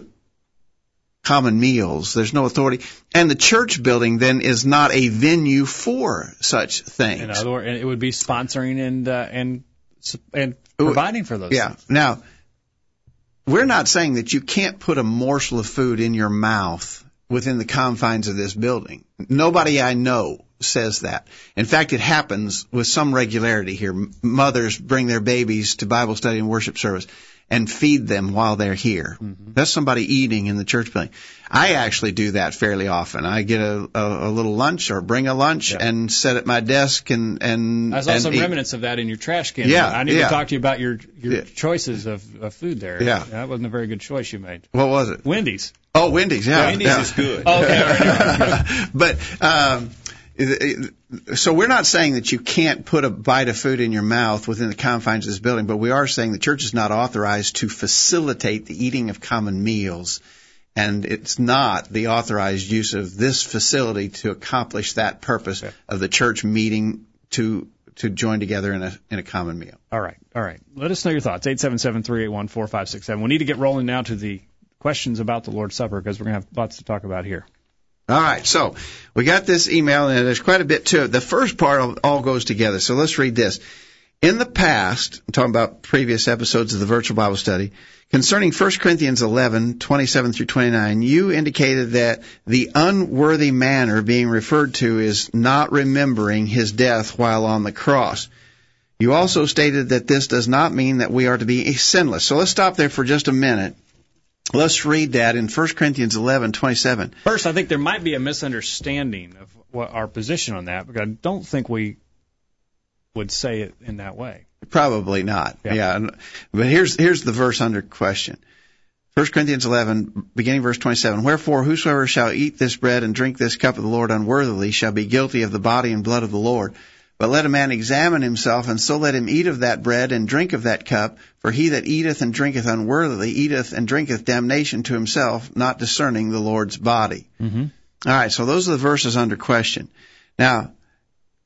common meals. There's no authority, and the church building then is not a venue for such things. In other words, it would be sponsoring and uh, and and providing for those. Yeah. things. Now, we're not saying that you can't put a morsel of food in your mouth within the confines of this building. Nobody I know says that. In fact, it happens with some regularity here. Mothers bring their babies to Bible study and worship service and feed them while they're here. That's somebody eating in the church building. I actually do that fairly often. I get a, a, a little lunch or bring a lunch and sit at my desk and and I saw and some eat. remnants of that in your trash can. Yeah, I need yeah. to talk to you about your your Yeah. choices of, of food there. Yeah. that wasn't a very good choice you made. What was it? Wendy's. Oh, Wendy's. Yeah, Wendy's yeah. is good. Okay, right, all right. but um, so we're not saying that you can't put a bite of food in your mouth within the confines of this building, but we are saying the church is not authorized to facilitate the eating of common meals, and it's not the authorized use of this facility to accomplish that purpose of the church meeting to to join together in a in a common meal. All right, all right. Let us know your thoughts. Eight seven seven three eight one four five six seven. We need to get rolling now to the questions about the Lord's Supper because we're going to have lots to talk about here. All right, so we got this email, and there's quite a bit to it. The first part all goes together. So let's read this. In the past, I'm talking about previous episodes of the virtual Bible study, concerning 1 Corinthians 11, 27 through 29, you indicated that the unworthy manner being referred to is not remembering his death while on the cross. You also stated that this does not mean that we are to be sinless. So let's stop there for just a minute Let's read that in 1 Corinthians 11:27. First, I think there might be a misunderstanding of what our position on that, because I don't think we would say it in that way. Probably not. Yeah. yeah. But here's here's the verse under question. 1 Corinthians 11, beginning verse 27. Wherefore, whosoever shall eat this bread and drink this cup of the Lord unworthily shall be guilty of the body and blood of the Lord. But let a man examine himself, and so let him eat of that bread and drink of that cup. For he that eateth and drinketh unworthily eateth and drinketh damnation to himself, not discerning the Lord's body. Mm-hmm. All right, so those are the verses under question. Now,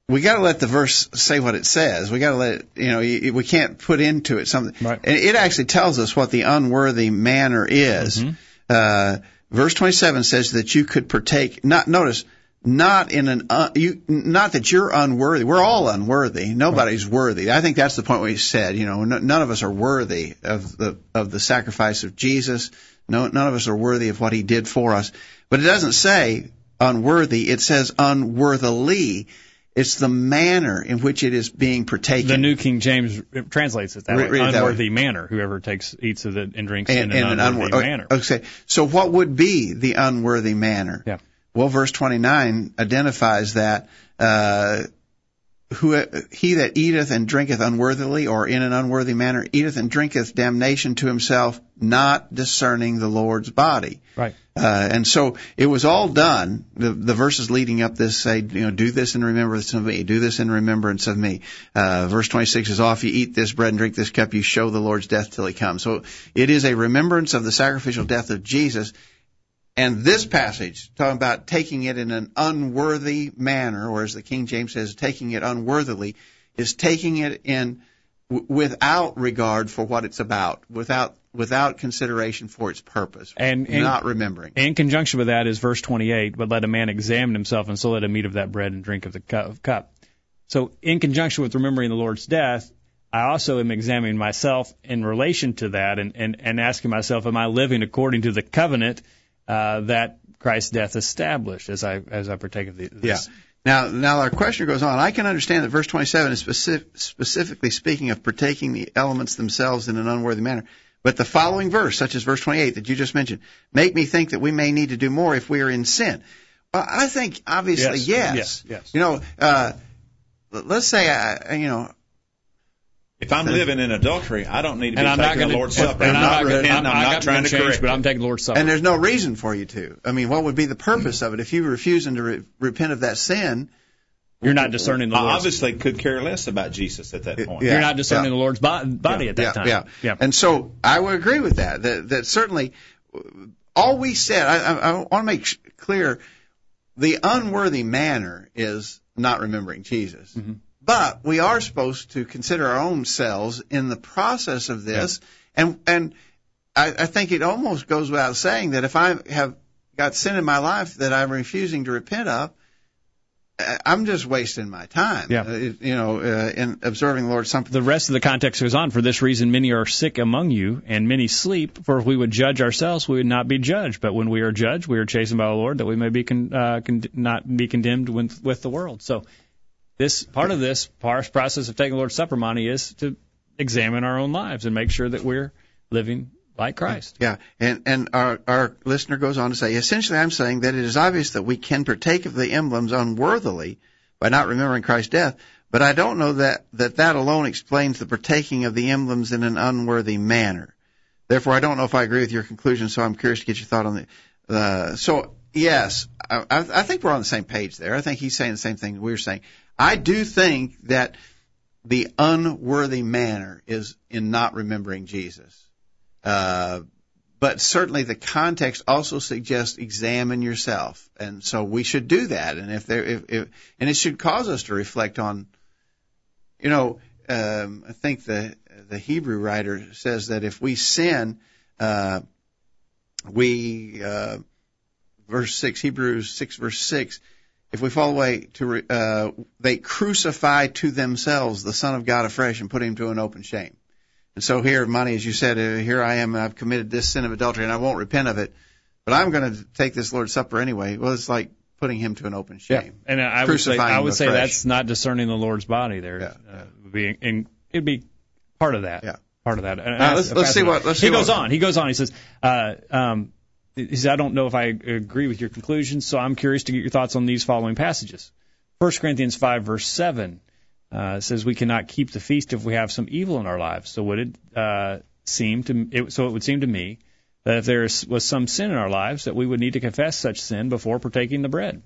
we got to let the verse say what it says. We got to let it, you know, we can't put into it something. Right. It actually tells us what the unworthy manner is. Mm-hmm. Uh, verse 27 says that you could partake, not, notice, not in an uh, you not that you're unworthy. We're all unworthy. Nobody's worthy. I think that's the point we said. You know, n- none of us are worthy of the of the sacrifice of Jesus. No, none of us are worthy of what He did for us. But it doesn't say unworthy. It says unworthily. It's the manner in which it is being partaken. The New King James translates it that way. unworthy that way. manner. Whoever takes eats of it and drinks and, in an, an unworthy manner. Okay. So what would be the unworthy manner? Yeah. Well, verse 29 identifies that uh, who he that eateth and drinketh unworthily or in an unworthy manner eateth and drinketh damnation to himself, not discerning the Lord's body. Right. Uh, and so it was all done. The, the verses leading up this say, you know, do this in remembrance of me. Do this in remembrance of me. Uh, verse 26 is, off you eat this bread and drink this cup, you show the Lord's death till he comes. So it is a remembrance of the sacrificial death of Jesus and this passage, talking about taking it in an unworthy manner, or as the King James says, taking it unworthily, is taking it in w- without regard for what it's about, without without consideration for its purpose, and, and not remembering. In conjunction with that is verse 28, but let a man examine himself, and so let him eat of that bread and drink of the cup. So, in conjunction with remembering the Lord's death, I also am examining myself in relation to that and, and, and asking myself, am I living according to the covenant uh, that Christ's death established as I as I partake of the, this. Yeah. Now, now our question goes on. I can understand that verse 27 is specific, specifically speaking of partaking the elements themselves in an unworthy manner. But the following verse, such as verse 28 that you just mentioned, make me think that we may need to do more if we are in sin. Well, I think obviously yes. yes. yes. yes. You know, uh, let's say I, you know, if I'm living in adultery, I don't need to be and taking the Lord's Supper. And I'm, not, repent, I'm, I'm not trying to change, correct but I'm taking the Lord's Supper. And there's no reason for you to. I mean, what would be the purpose of it if you were refusing to re- repent of that sin? You're not discerning the I Lord's. obviously could care less about Jesus at that point. Yeah, You're not discerning yeah. the Lord's body yeah, at that yeah, time. Yeah. yeah. And so I would agree with that. That, that certainly all we said. I, I, I want to make clear the unworthy manner is not remembering Jesus. Mm-hmm. But we are supposed to consider our own selves in the process of this, yeah. and and I, I think it almost goes without saying that if I have got sin in my life that I'm refusing to repent of, I'm just wasting my time. Yeah. Uh, you know, uh, in observing the Lord something. The rest of the context goes on. For this reason, many are sick among you, and many sleep. For if we would judge ourselves, we would not be judged. But when we are judged, we are chastened by the Lord, that we may be con- uh, con- not be condemned with, with the world. So this part of this process of taking the Lord's Supper, Monty is to examine our own lives and make sure that we're living like Christ. Yeah, and and our our listener goes on to say, essentially, I'm saying that it is obvious that we can partake of the emblems unworthily by not remembering Christ's death, but I don't know that that that alone explains the partaking of the emblems in an unworthy manner. Therefore, I don't know if I agree with your conclusion. So I'm curious to get your thought on the. Uh, so yes, I, I think we're on the same page there. I think he's saying the same thing we're saying. I do think that the unworthy manner is in not remembering Jesus. Uh, but certainly the context also suggests examine yourself, and so we should do that. And if there, if, if and it should cause us to reflect on, you know, um, I think the the Hebrew writer says that if we sin, uh, we uh, verse six Hebrews six verse six. If we fall away to, uh, they crucify to themselves the Son of God afresh and put him to an open shame. And so here, Monty, as you said, uh, here I am, I've committed this sin of adultery, and I won't repent of it, but I'm going to take this Lord's Supper anyway. Well, it's like putting him to an open shame. Yeah. And I would say, I would say that's not discerning the Lord's body. There, yeah. uh, be, in, it'd be part of that. Yeah. Part of that. Uh, let's, let's see what. Let's he see goes what, on. He goes on. He says, uh, um, he says, I don't know if I agree with your conclusions, so I'm curious to get your thoughts on these following passages. 1 Corinthians 5, verse 7 uh, says we cannot keep the feast if we have some evil in our lives. So would it uh, seem to it, so it would seem to me that if there was some sin in our lives, that we would need to confess such sin before partaking the bread.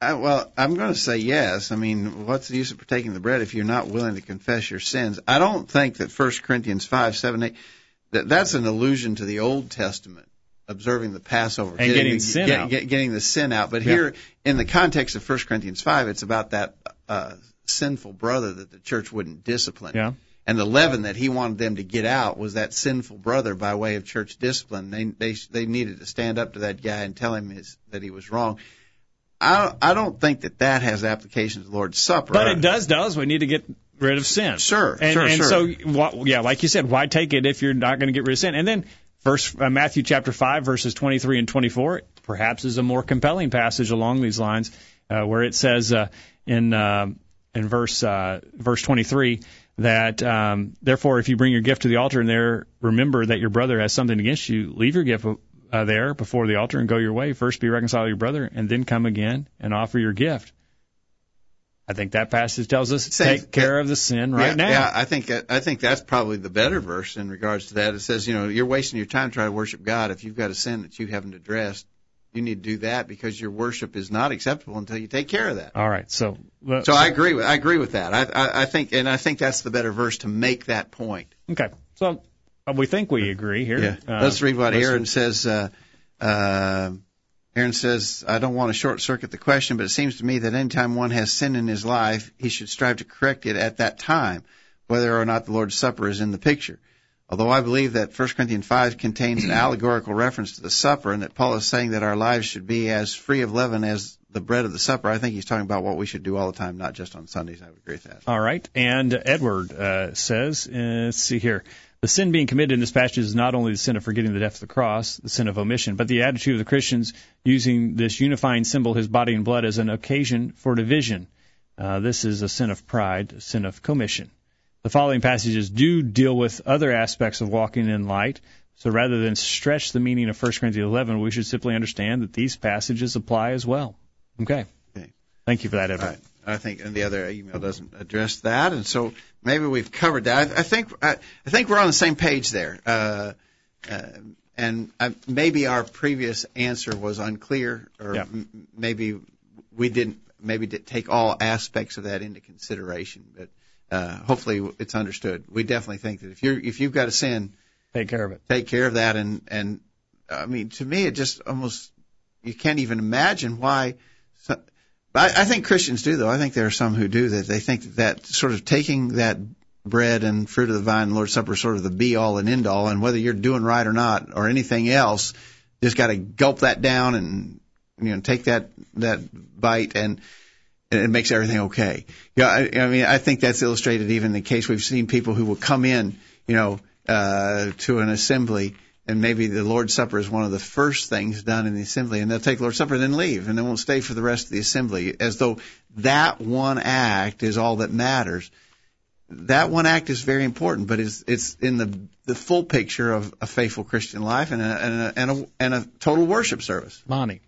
I, well, I'm going to say yes. I mean, what's the use of partaking the bread if you're not willing to confess your sins? I don't think that 1 Corinthians 5, 7, 8, that that's an allusion to the Old Testament, observing the Passover. And getting, getting sin get, out. Get, getting the sin out. But yeah. here, in the context of 1 Corinthians 5, it's about that uh, sinful brother that the church wouldn't discipline. Yeah. And the leaven that he wanted them to get out was that sinful brother by way of church discipline. They they they needed to stand up to that guy and tell him his, that he was wrong. I I don't think that that has application to the Lord's Supper. But it does does. We need to get rid of sin. Sure, and, sure, and sure. so yeah, like you said, why take it if you're not going to get rid of sin? And then First, uh, Matthew chapter 5, verses 23 and 24, perhaps is a more compelling passage along these lines, uh, where it says uh, in uh, in verse uh, verse 23 that um, therefore, if you bring your gift to the altar and there remember that your brother has something against you, leave your gift uh, there before the altar and go your way. First, be reconciled to your brother, and then come again and offer your gift. I think that passage tells us Same, take care of the sin right yeah, now. Yeah, I think I think that's probably the better verse in regards to that. It says, you know, you're wasting your time trying to worship God if you've got a sin that you haven't addressed. You need to do that because your worship is not acceptable until you take care of that. All right, so well, so I agree with I agree with that. I, I I think and I think that's the better verse to make that point. Okay, so uh, we think we agree here. Yeah. Uh, let's read what Aaron says. Uh, uh, Aaron says, I don't want to short circuit the question, but it seems to me that anytime one has sin in his life, he should strive to correct it at that time, whether or not the Lord's Supper is in the picture. Although I believe that 1 Corinthians 5 contains an allegorical reference to the supper and that Paul is saying that our lives should be as free of leaven as the bread of the supper, I think he's talking about what we should do all the time, not just on Sundays. I would agree with that. All right. And Edward uh, says, uh, let's see here. The sin being committed in this passage is not only the sin of forgetting the death of the cross, the sin of omission, but the attitude of the Christians using this unifying symbol, his body and blood, as an occasion for division. Uh, this is a sin of pride, a sin of commission. The following passages do deal with other aspects of walking in light. So rather than stretch the meaning of 1 Corinthians 11, we should simply understand that these passages apply as well. Okay. okay. Thank you for that, Edward. I think, and the other email doesn't address that, and so maybe we've covered that. I, I think I, I, think we're on the same page there. Uh, uh, and I, maybe our previous answer was unclear, or yeah. m- maybe we didn't maybe did take all aspects of that into consideration. But uh, hopefully, it's understood. We definitely think that if you're if you've got a sin, take care of it. Take care of that, and and I mean, to me, it just almost you can't even imagine why. So, I, I think Christians do, though. I think there are some who do that. They think that, sort of taking that bread and fruit of the vine, Lord's Supper, sort of the be all and end all, and whether you're doing right or not, or anything else, just got to gulp that down and you know take that that bite and it makes everything okay. Yeah, I, I mean, I think that's illustrated even in the case we've seen people who will come in, you know, uh, to an assembly and maybe the Lord's Supper is one of the first things done in the assembly, and they'll take Lord's Supper and then leave, and they won't stay for the rest of the assembly, as though that one act is all that matters. That one act is very important, but it's it's in the the full picture of a faithful Christian life and a and a and a, and a total worship service. Monty.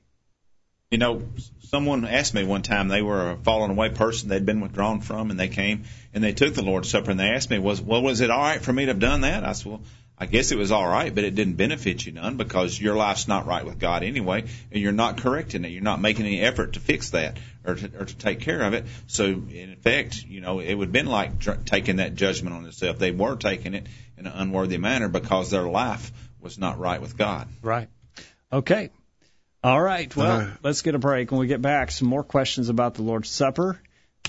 You know, someone asked me one time they were a fallen away person they'd been withdrawn from, and they came and they took the Lord's Supper, and they asked me, "Was well, was it all right for me to have done that?" I said, "Well, I guess it was all right, but it didn't benefit you none because your life's not right with God anyway, and you're not correcting it. You're not making any effort to fix that or to, or to take care of it. So, in effect, you know, it would have been like dr- taking that judgment on themselves. They were taking it in an unworthy manner because their life was not right with God. Right. Okay. All right. Well, uh-huh. let's get a break. When we get back, some more questions about the Lord's Supper.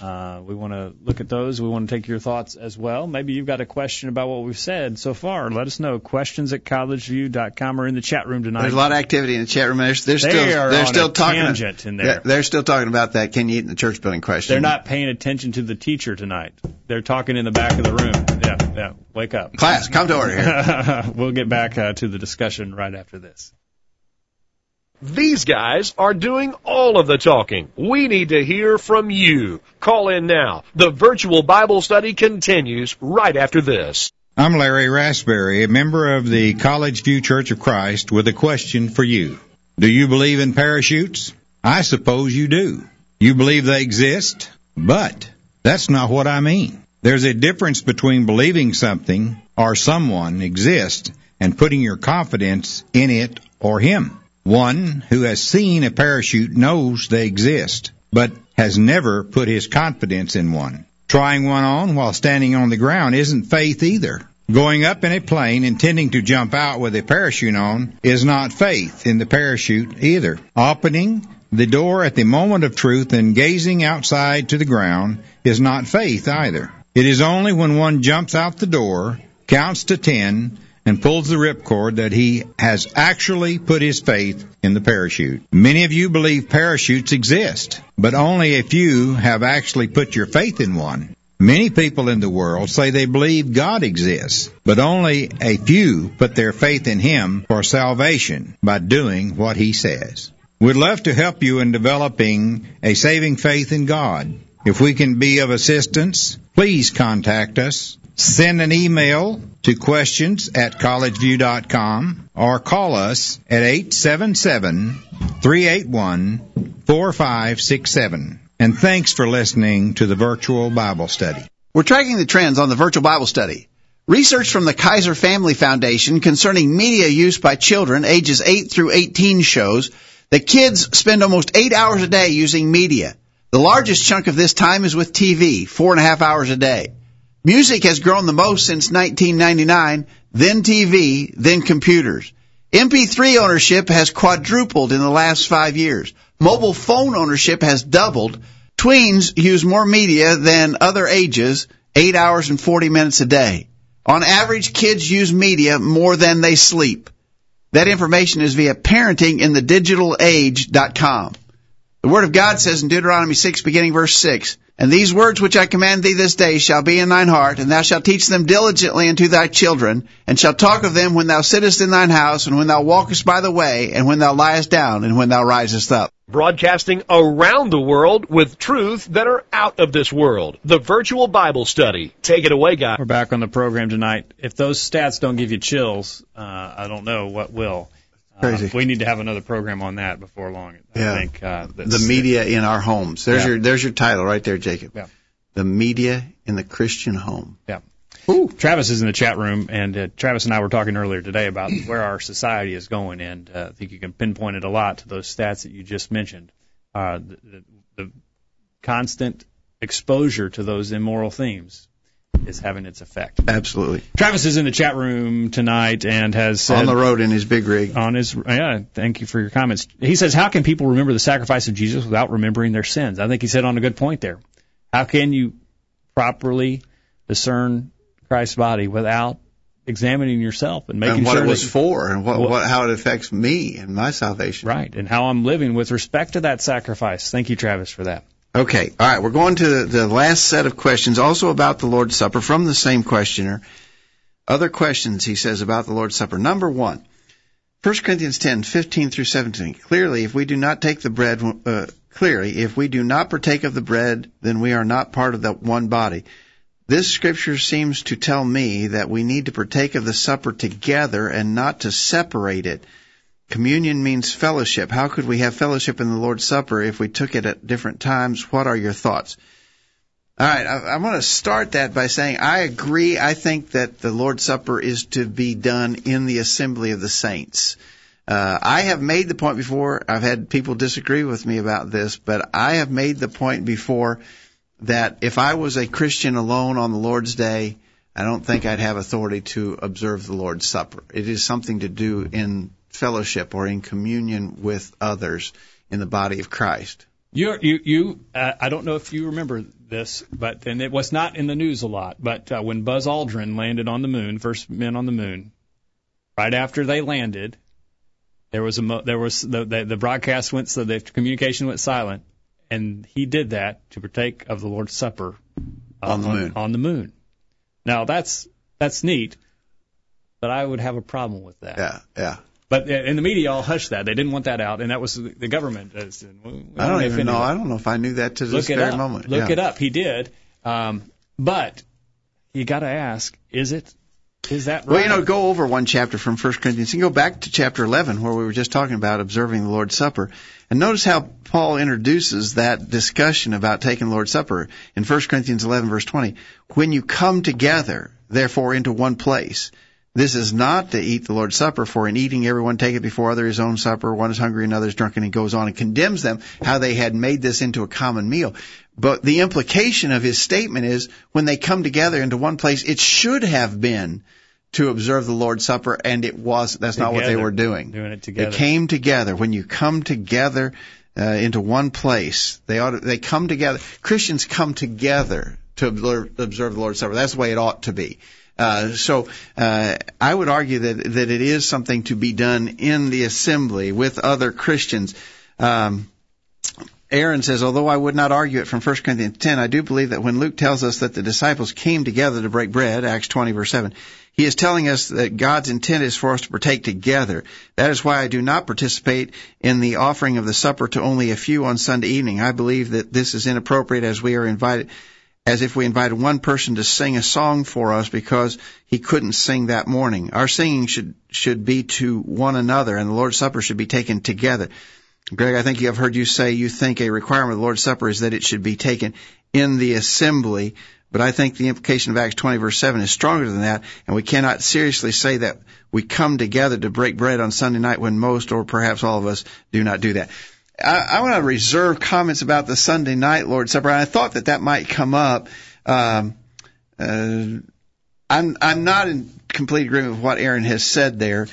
Uh, we want to look at those. We want to take your thoughts as well. Maybe you've got a question about what we've said so far. Let us know. Questions at collegeview.com or in the chat room tonight. There's a lot of activity in the chat room. They're, they're They still they're still talking tangent in there. They're, they're still talking about that. Can you eat in the church building question? They're not paying attention to the teacher tonight. They're talking in the back of the room. Yeah, yeah. Wake up. Class, come to order here. we'll get back uh, to the discussion right after this. These guys are doing all of the talking. We need to hear from you. Call in now. The virtual Bible study continues right after this. I'm Larry Raspberry, a member of the College View Church of Christ, with a question for you. Do you believe in parachutes? I suppose you do. You believe they exist? But that's not what I mean. There's a difference between believing something or someone exists and putting your confidence in it or him. One who has seen a parachute knows they exist, but has never put his confidence in one. Trying one on while standing on the ground isn't faith either. Going up in a plane intending to jump out with a parachute on is not faith in the parachute either. Opening the door at the moment of truth and gazing outside to the ground is not faith either. It is only when one jumps out the door, counts to ten, and pulls the ripcord that he has actually put his faith in the parachute. Many of you believe parachutes exist, but only a few have actually put your faith in one. Many people in the world say they believe God exists, but only a few put their faith in Him for salvation by doing what He says. We'd love to help you in developing a saving faith in God. If we can be of assistance, please contact us. Send an email to questions at collegeview.com or call us at 877-381-4567. And thanks for listening to the virtual Bible study. We're tracking the trends on the virtual Bible study. Research from the Kaiser Family Foundation concerning media use by children ages 8 through 18 shows that kids spend almost 8 hours a day using media. The largest chunk of this time is with TV, four and a half hours a day. Music has grown the most since 1999, then TV, then computers. MP3 ownership has quadrupled in the last five years. Mobile phone ownership has doubled. Tweens use more media than other ages, 8 hours and 40 minutes a day. On average, kids use media more than they sleep. That information is via parentinginthedigitalage.com. The Word of God says in Deuteronomy 6, beginning verse 6, And these words which I command thee this day shall be in thine heart, and thou shalt teach them diligently unto thy children, and shalt talk of them when thou sittest in thine house, and when thou walkest by the way, and when thou liest down, and when thou risest up. Broadcasting around the world with truths that are out of this world. The virtual Bible study. Take it away, guys. We're back on the program tonight. If those stats don't give you chills, uh, I don't know what will. Crazy. Uh, we need to have another program on that before long. I Yeah. think uh, The media in our homes. There's Yeah. your there's your title right there, Jacob. Yeah. The media in the Christian home. Yeah. Travis is in the chat room, and uh, Travis and I were talking earlier today about where our society is going, and uh, I think you can pinpoint it a lot to those stats that you just mentioned. Uh, the, the, the constant exposure to those immoral themes is having its effect. Absolutely. Travis is in the chat room tonight and has said On the road in his big rig. on his yeah thank you for your comments he says how can people remember the sacrifice of jesus without remembering their sins i think he said on a good point there how can you properly discern christ's body without examining yourself and making and what sure it was that, for and what, what how it affects me and my salvation. right and how i'm living with respect to that sacrifice thank you travis for that Okay, all right, we're going to the, last set of questions, also about the Lord's Supper, from the same questioner. Other questions, he says, about the Lord's Supper. Number one, 1 Corinthians 10, 15 through 17. Clearly, if we do not take the bread, uh, clearly, if we do not partake of the bread, then we are not part of the one body. This scripture seems to tell me that we need to partake of the supper together and not to separate it. Communion means fellowship. How could we have fellowship in the Lord's Supper if we took it at different times? What are your thoughts? All right, I, I'm going to start that by saying I agree. I think that the Lord's Supper is to be done in the assembly of the saints. Uh, I have made the point before. I've had people disagree with me about this, but I have made the point before that if I was a Christian alone on the Lord's Day, I don't think I'd have authority to observe the Lord's Supper. It is something to do in fellowship or in communion with others in the body of Christ. You, you, you. Uh, I don't know if you remember this, but and it was not in the news a lot. But uh, when Buzz Aldrin landed on the moon, first men on the moon, right after they landed, there was a mo- there was the, the the broadcast went so the communication went silent, and he did that to partake of the Lord's Supper uh, on the moon. On, on the moon. Now that's that's neat, but I would have a problem with that. Yeah, yeah. But in the media all hushed that. They didn't want that out, and that was the government. Said, well, I don't even know. I don't know if I knew that to this Look very up. moment. Look yeah. it up. He did. Um, but you got to ask: Is it? Is that right? Well, you know, go over one chapter from 1 Corinthians. and go back to chapter 11 where we were just talking about observing the Lord's Supper. And notice how Paul introduces that discussion about taking the Lord's Supper in 1 Corinthians 11 verse 20. When you come together, therefore, into one place, this is not to eat the Lord's Supper, for in eating everyone taketh before other his own supper, one is hungry and is drunken, and he goes on and condemns them, how they had made this into a common meal. But the implication of his statement is, when they come together into one place, it should have been to observe the Lord's Supper, and it was, that's together, not what they were doing. Doing it together. They came together. When you come together, uh, into one place, they ought to, they come together. Christians come together to observe, observe the Lord's Supper. That's the way it ought to be. Uh, so uh, I would argue that that it is something to be done in the assembly with other Christians. Um, Aaron says, although I would not argue it from 1 Corinthians 10, I do believe that when Luke tells us that the disciples came together to break bread, Acts 20 verse 7, he is telling us that God's intent is for us to partake together. That is why I do not participate in the offering of the supper to only a few on Sunday evening. I believe that this is inappropriate as we are invited as if we invited one person to sing a song for us because he couldn't sing that morning. Our singing should should be to one another, and the Lord's Supper should be taken together. Greg, I think you have heard you say you think a requirement of the Lord's Supper is that it should be taken in the assembly, but I think the implication of Acts 20 verse 7 is stronger than that, and we cannot seriously say that we come together to break bread on Sunday night when most or perhaps all of us do not do that. I, I want to reserve comments about the Sunday night Lord's Supper. I thought that that might come up. Um, uh, I'm I'm not in complete agreement with what Aaron has said there.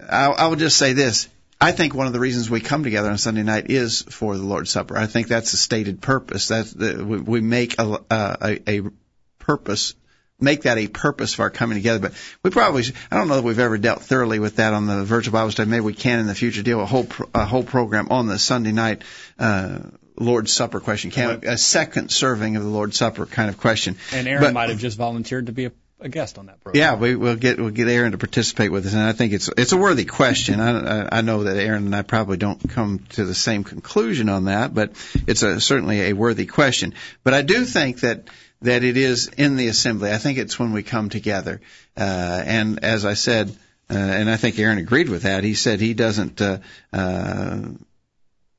I, I will just say this: I think one of the reasons we come together on Sunday night is for the Lord's Supper. I think that's a stated purpose. That we, we make a, a, a purpose make that a purpose of our coming together. But we probably, I don't know that we've ever dealt thoroughly with that on the virtual Bible study. Maybe we can in the future deal a whole a whole program on the Sunday night uh, Lord's Supper question. Can a second serving of the Lord's Supper kind of question? And Aaron But- might have just volunteered to be a, a guest on that program. Yeah, we, we'll get we'll get Aaron to participate with us, and I think it's it's a worthy question. I, I, I know that Aaron and I probably don't come to the same conclusion on that, but it's a, certainly a worthy question. But I do think that that it is in the assembly. I think it's when we come together, uh, and as I said, uh, and I think Aaron agreed with that. He said he doesn't. Uh, uh,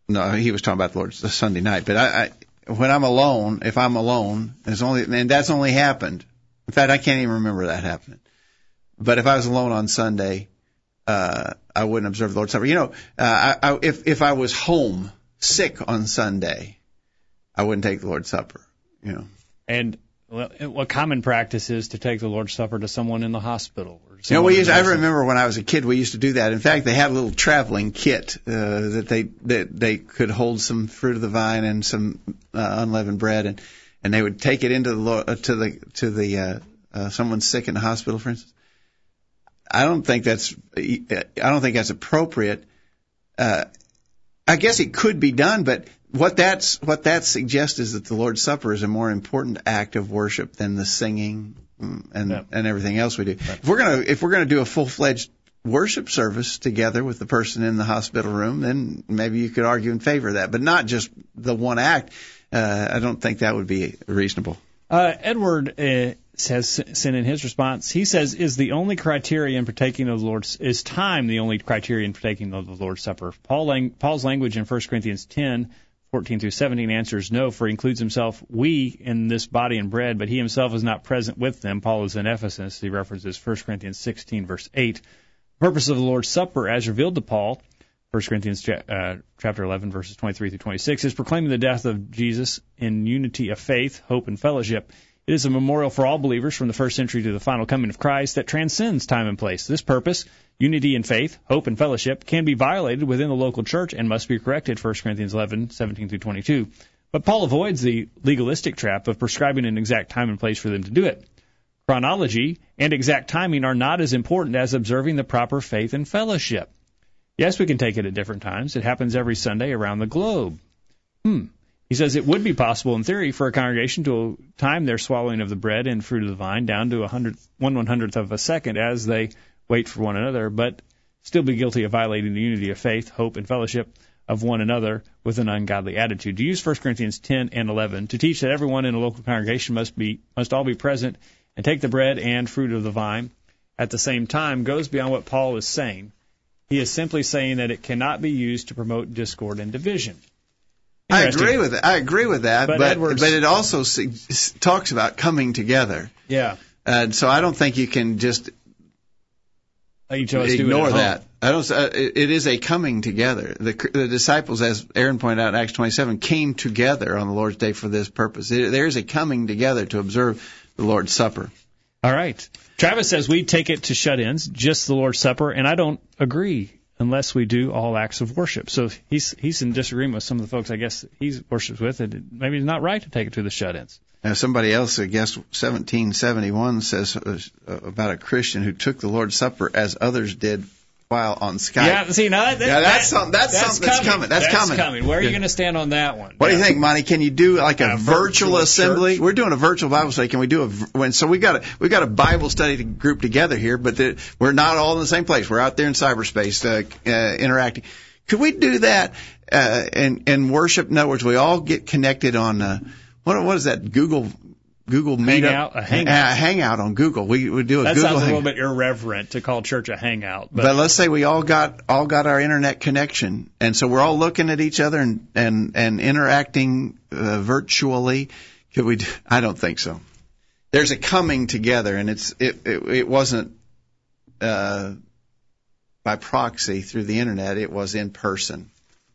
no, he was talking about the Lord's the Sunday night, but I, I when I'm alone, if I'm alone, it's only and that's only happened. In fact, I can't even remember that happening. But if I was alone on Sunday, uh, I wouldn't observe the Lord's Supper. You know, uh, I, I, if if I was home sick on Sunday, I wouldn't take the Lord's Supper. You know, And well, what common practice is to take the Lord's Supper to someone in the hospital. Or you know, we used. I remember when I was a kid, we used to do that. In fact, they had a little traveling kit uh, that they that they could hold some fruit of the vine and some uh, unleavened bread, and and they would take it into the uh, to the to the uh, uh, someone sick in the hospital, for instance. I don't think that's I don't think that's appropriate. Uh, I guess it could be done, but what that's what that suggests is that the Lord's Supper is a more important act of worship than the singing and Yeah. and everything else we do. If we're gonna if we're gonna do a full fledged worship service together with the person in the hospital room, then maybe you could argue in favor of that, but not just the one act. Uh, I don't think that would be reasonable. Uh, Edward uh, has sent in his response. He says, "Is the only criterion for taking of the Lord's is time the only criterion for taking of the Lord's Supper?" Paul lang- Paul's language in 1 Corinthians 10, 14 through 17 answers no, for he includes himself, we in this body and bread, but he himself is not present with them. Paul is in Ephesus. He references 1 Corinthians 16, verse 8. The purpose of the Lord's Supper, as revealed to Paul, 1 Corinthians uh, chapter 11, verses 23 through 26, is proclaiming the death of Jesus in unity of faith, hope, and fellowship. It is a memorial for all believers from the first century to the final coming of Christ that transcends time and place. This purpose, unity in faith, hope, and fellowship, can be violated within the local church and must be corrected, 1 Corinthians 11, 17 through 22. But Paul avoids the legalistic trap of prescribing an exact time and place for them to do it. Chronology and exact timing are not as important as observing the proper faith and fellowship. Yes, we can take it at different times. It happens every Sunday around the globe. Hmm. He says it would be possible in theory for a congregation to time their swallowing of the bread and fruit of the vine down to a hundred, one one hundredth of a second as they wait for one another, but still be guilty of violating the unity of faith, hope, and fellowship of one another with an ungodly attitude. To use 1 Corinthians 10 and 11 to teach that everyone in a local congregation must be must all be present and take the bread and fruit of the vine at the same time goes beyond what Paul is saying. He is simply saying that it cannot be used to promote discord and division. I agree with that. I agree with that, But but but it also talks about coming together, Yeah. and so I don't think you can just Each of us do it ignore that. I don't. Uh, it, it is a coming together. The, the disciples, as Aaron pointed out in Acts 27, came together on the Lord's Day for this purpose. There there is a coming together to observe the Lord's Supper. All right. Travis says we take it to shut-ins, just the Lord's Supper, and I don't agree unless we do all acts of worship. So he's he's in disagreement with some of the folks I guess he worships with, and maybe it's not right to take it to the shut-ins. Now, somebody else, I guess 1771 says uh, about a Christian who took the Lord's Supper as others did while on Skype. Yeah, see, now that, Yeah, that's that- some- that's something that's coming. That's coming. Where are you going to stand on that one? What do you think, Monty? Can you do like a, A virtual, virtual assembly? church? We're doing a virtual Bible study. Can we do a when? So we got a we got a Bible study group together here, but the, we're not all in the same place. We're out there in cyberspace uh, uh, interacting. Could we do that uh, and and worship? In other words, we all get connected on uh, what what is that Google Google Meetup Hangout? A Hangout. Uh, hangout on Google. We we do a That Google sounds a little bit irreverent to call church a hangout, but, But let's say we all got all got our internet connection, and so we're all looking at each other and and and interacting uh, virtually. Could we? do- I don't think so. There's a coming together, and it's it it, it wasn't uh, by proxy through the internet. It was in person.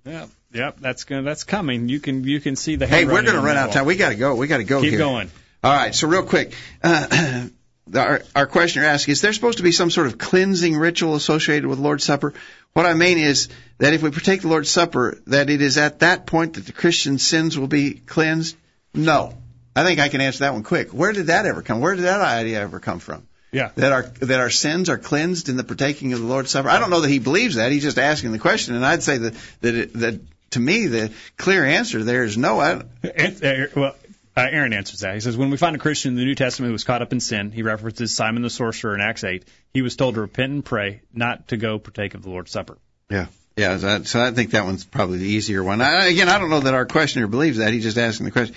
yeah, yep, that's gonna, that's coming. You can you can see the. Hey, we're going to run out of time. We got to go. We got to go Keep here. going. All right, so real quick, uh, our, our questioner asks, is there supposed to be some sort of cleansing ritual associated with Lord's Supper? What I mean is that if we partake the Lord's Supper, that it is at that point that the Christian's sins will be cleansed? No. I think I can answer that one quick. Where did that ever come? Where did that idea ever come from? Yeah. That our that our sins are cleansed in the partaking of the Lord's Supper. I don't know that he believes that. He's just asking the question, and I'd say that that it, that to me the clear answer there is no. I, uh, well, uh, Aaron answers that. He says, when we find a Christian in the New Testament who was caught up in sin, he references Simon the sorcerer in Acts 8. He was told to repent and pray, not to go partake of the Lord's Supper. Yeah. Yeah, so I think that one's probably the easier one. I, again, I don't know that our questioner believes that. He's just asking the question.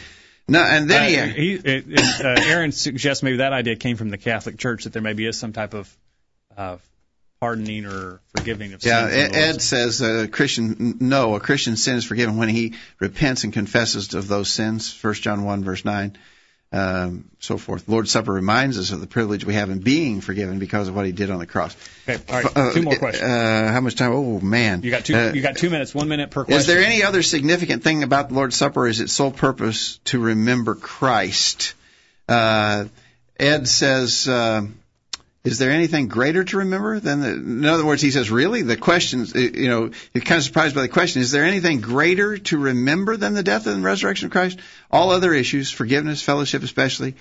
No, and then he, Uh, he, it, it, uh, Aaron suggests maybe that idea came from the Catholic Church that there maybe is some type of uh, pardoning or forgiving of yeah, sins. in Ed, says a Christian, no, a Christian sin is forgiven when he repents and confesses of those sins. First John 1 verse 9. Um, so forth. Lord's Supper reminds us of the privilege we have in being forgiven because of what he did on the cross. Okay, all right, Uh, two more questions. Uh, how much time? Oh man. you got two. Uh, you got two minutes. One minute per question. Is there any other significant thing about the Lord's Supper? Is its sole purpose to remember Christ? Uh, Ed says, uh, is there anything greater to remember than the? In other words, he says, really, the question, you know, you're kind of surprised by the question. Is there anything greater to remember than the death and resurrection of Christ? All other issues, forgiveness, fellowship, especially,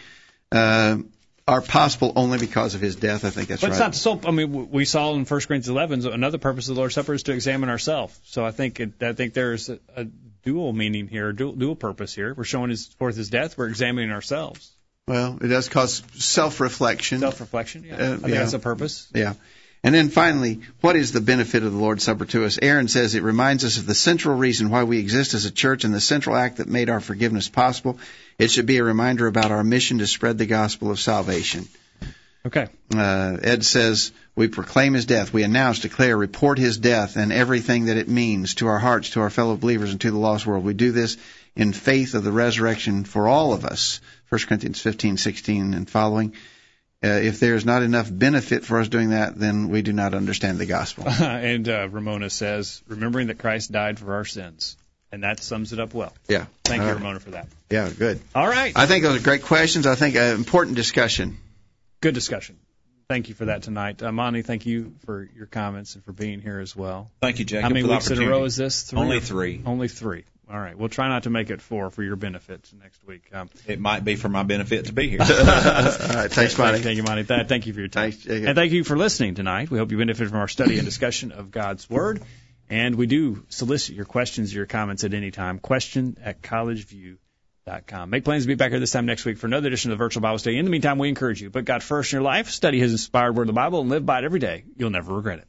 uh, are possible only because of his death. I think that's But right. it's not so. I mean, we saw in 1 Corinthians 11 so another purpose of the Lord's Supper is to examine ourselves. So I think it, I think there's a, a dual meaning here, dual, dual purpose here. We're showing his forth his death. We're examining ourselves. Well, it does cause self-reflection. Self-reflection. Yeah, Uh, I think yeah. that's a purpose. Yeah. And then finally, what is the benefit of the Lord's Supper to us? Aaron says it reminds us of the central reason why we exist as a church and the central act that made our forgiveness possible. It should be a reminder about our mission to spread the gospel of salvation. Okay. Uh, Ed says, We proclaim his death. We announce, declare, report his death and everything that it means to our hearts, to our fellow believers, and to the lost world. We do this in faith of the resurrection for all of us. 1 Corinthians 15, 16, and following. Uh, if there's not enough benefit for us doing that, then we do not understand the gospel. and uh, Ramona says, remembering that Christ died for our sins. And that sums it up well. Yeah. Thank you. Ramona, for that. Yeah, good. All right. I think those are great questions. I think an important discussion. Good discussion. Thank you for that tonight. Uh, Monty, thank you for your comments and for being here as well. Thank you, Jacob. How many for weeks in a row is this? Three Only three. Only three. All right. We'll try not to make it four for your benefit next week. Um, It might be for my benefit to be here. All right, thanks, Monty. Thank you, Monty. Th- Thank you for your time. Thanks, Jacob. And thank you for listening tonight. We hope you benefited from our study and discussion of God's Word. And we do solicit your questions, your comments at any time. Question at collegeview.com. Make plans to be back here this time next week for another edition of the Virtual Bible Study. In the meantime, we encourage you, put God first in your life, study His inspired Word of the Bible, and live by it every day. You'll never regret it.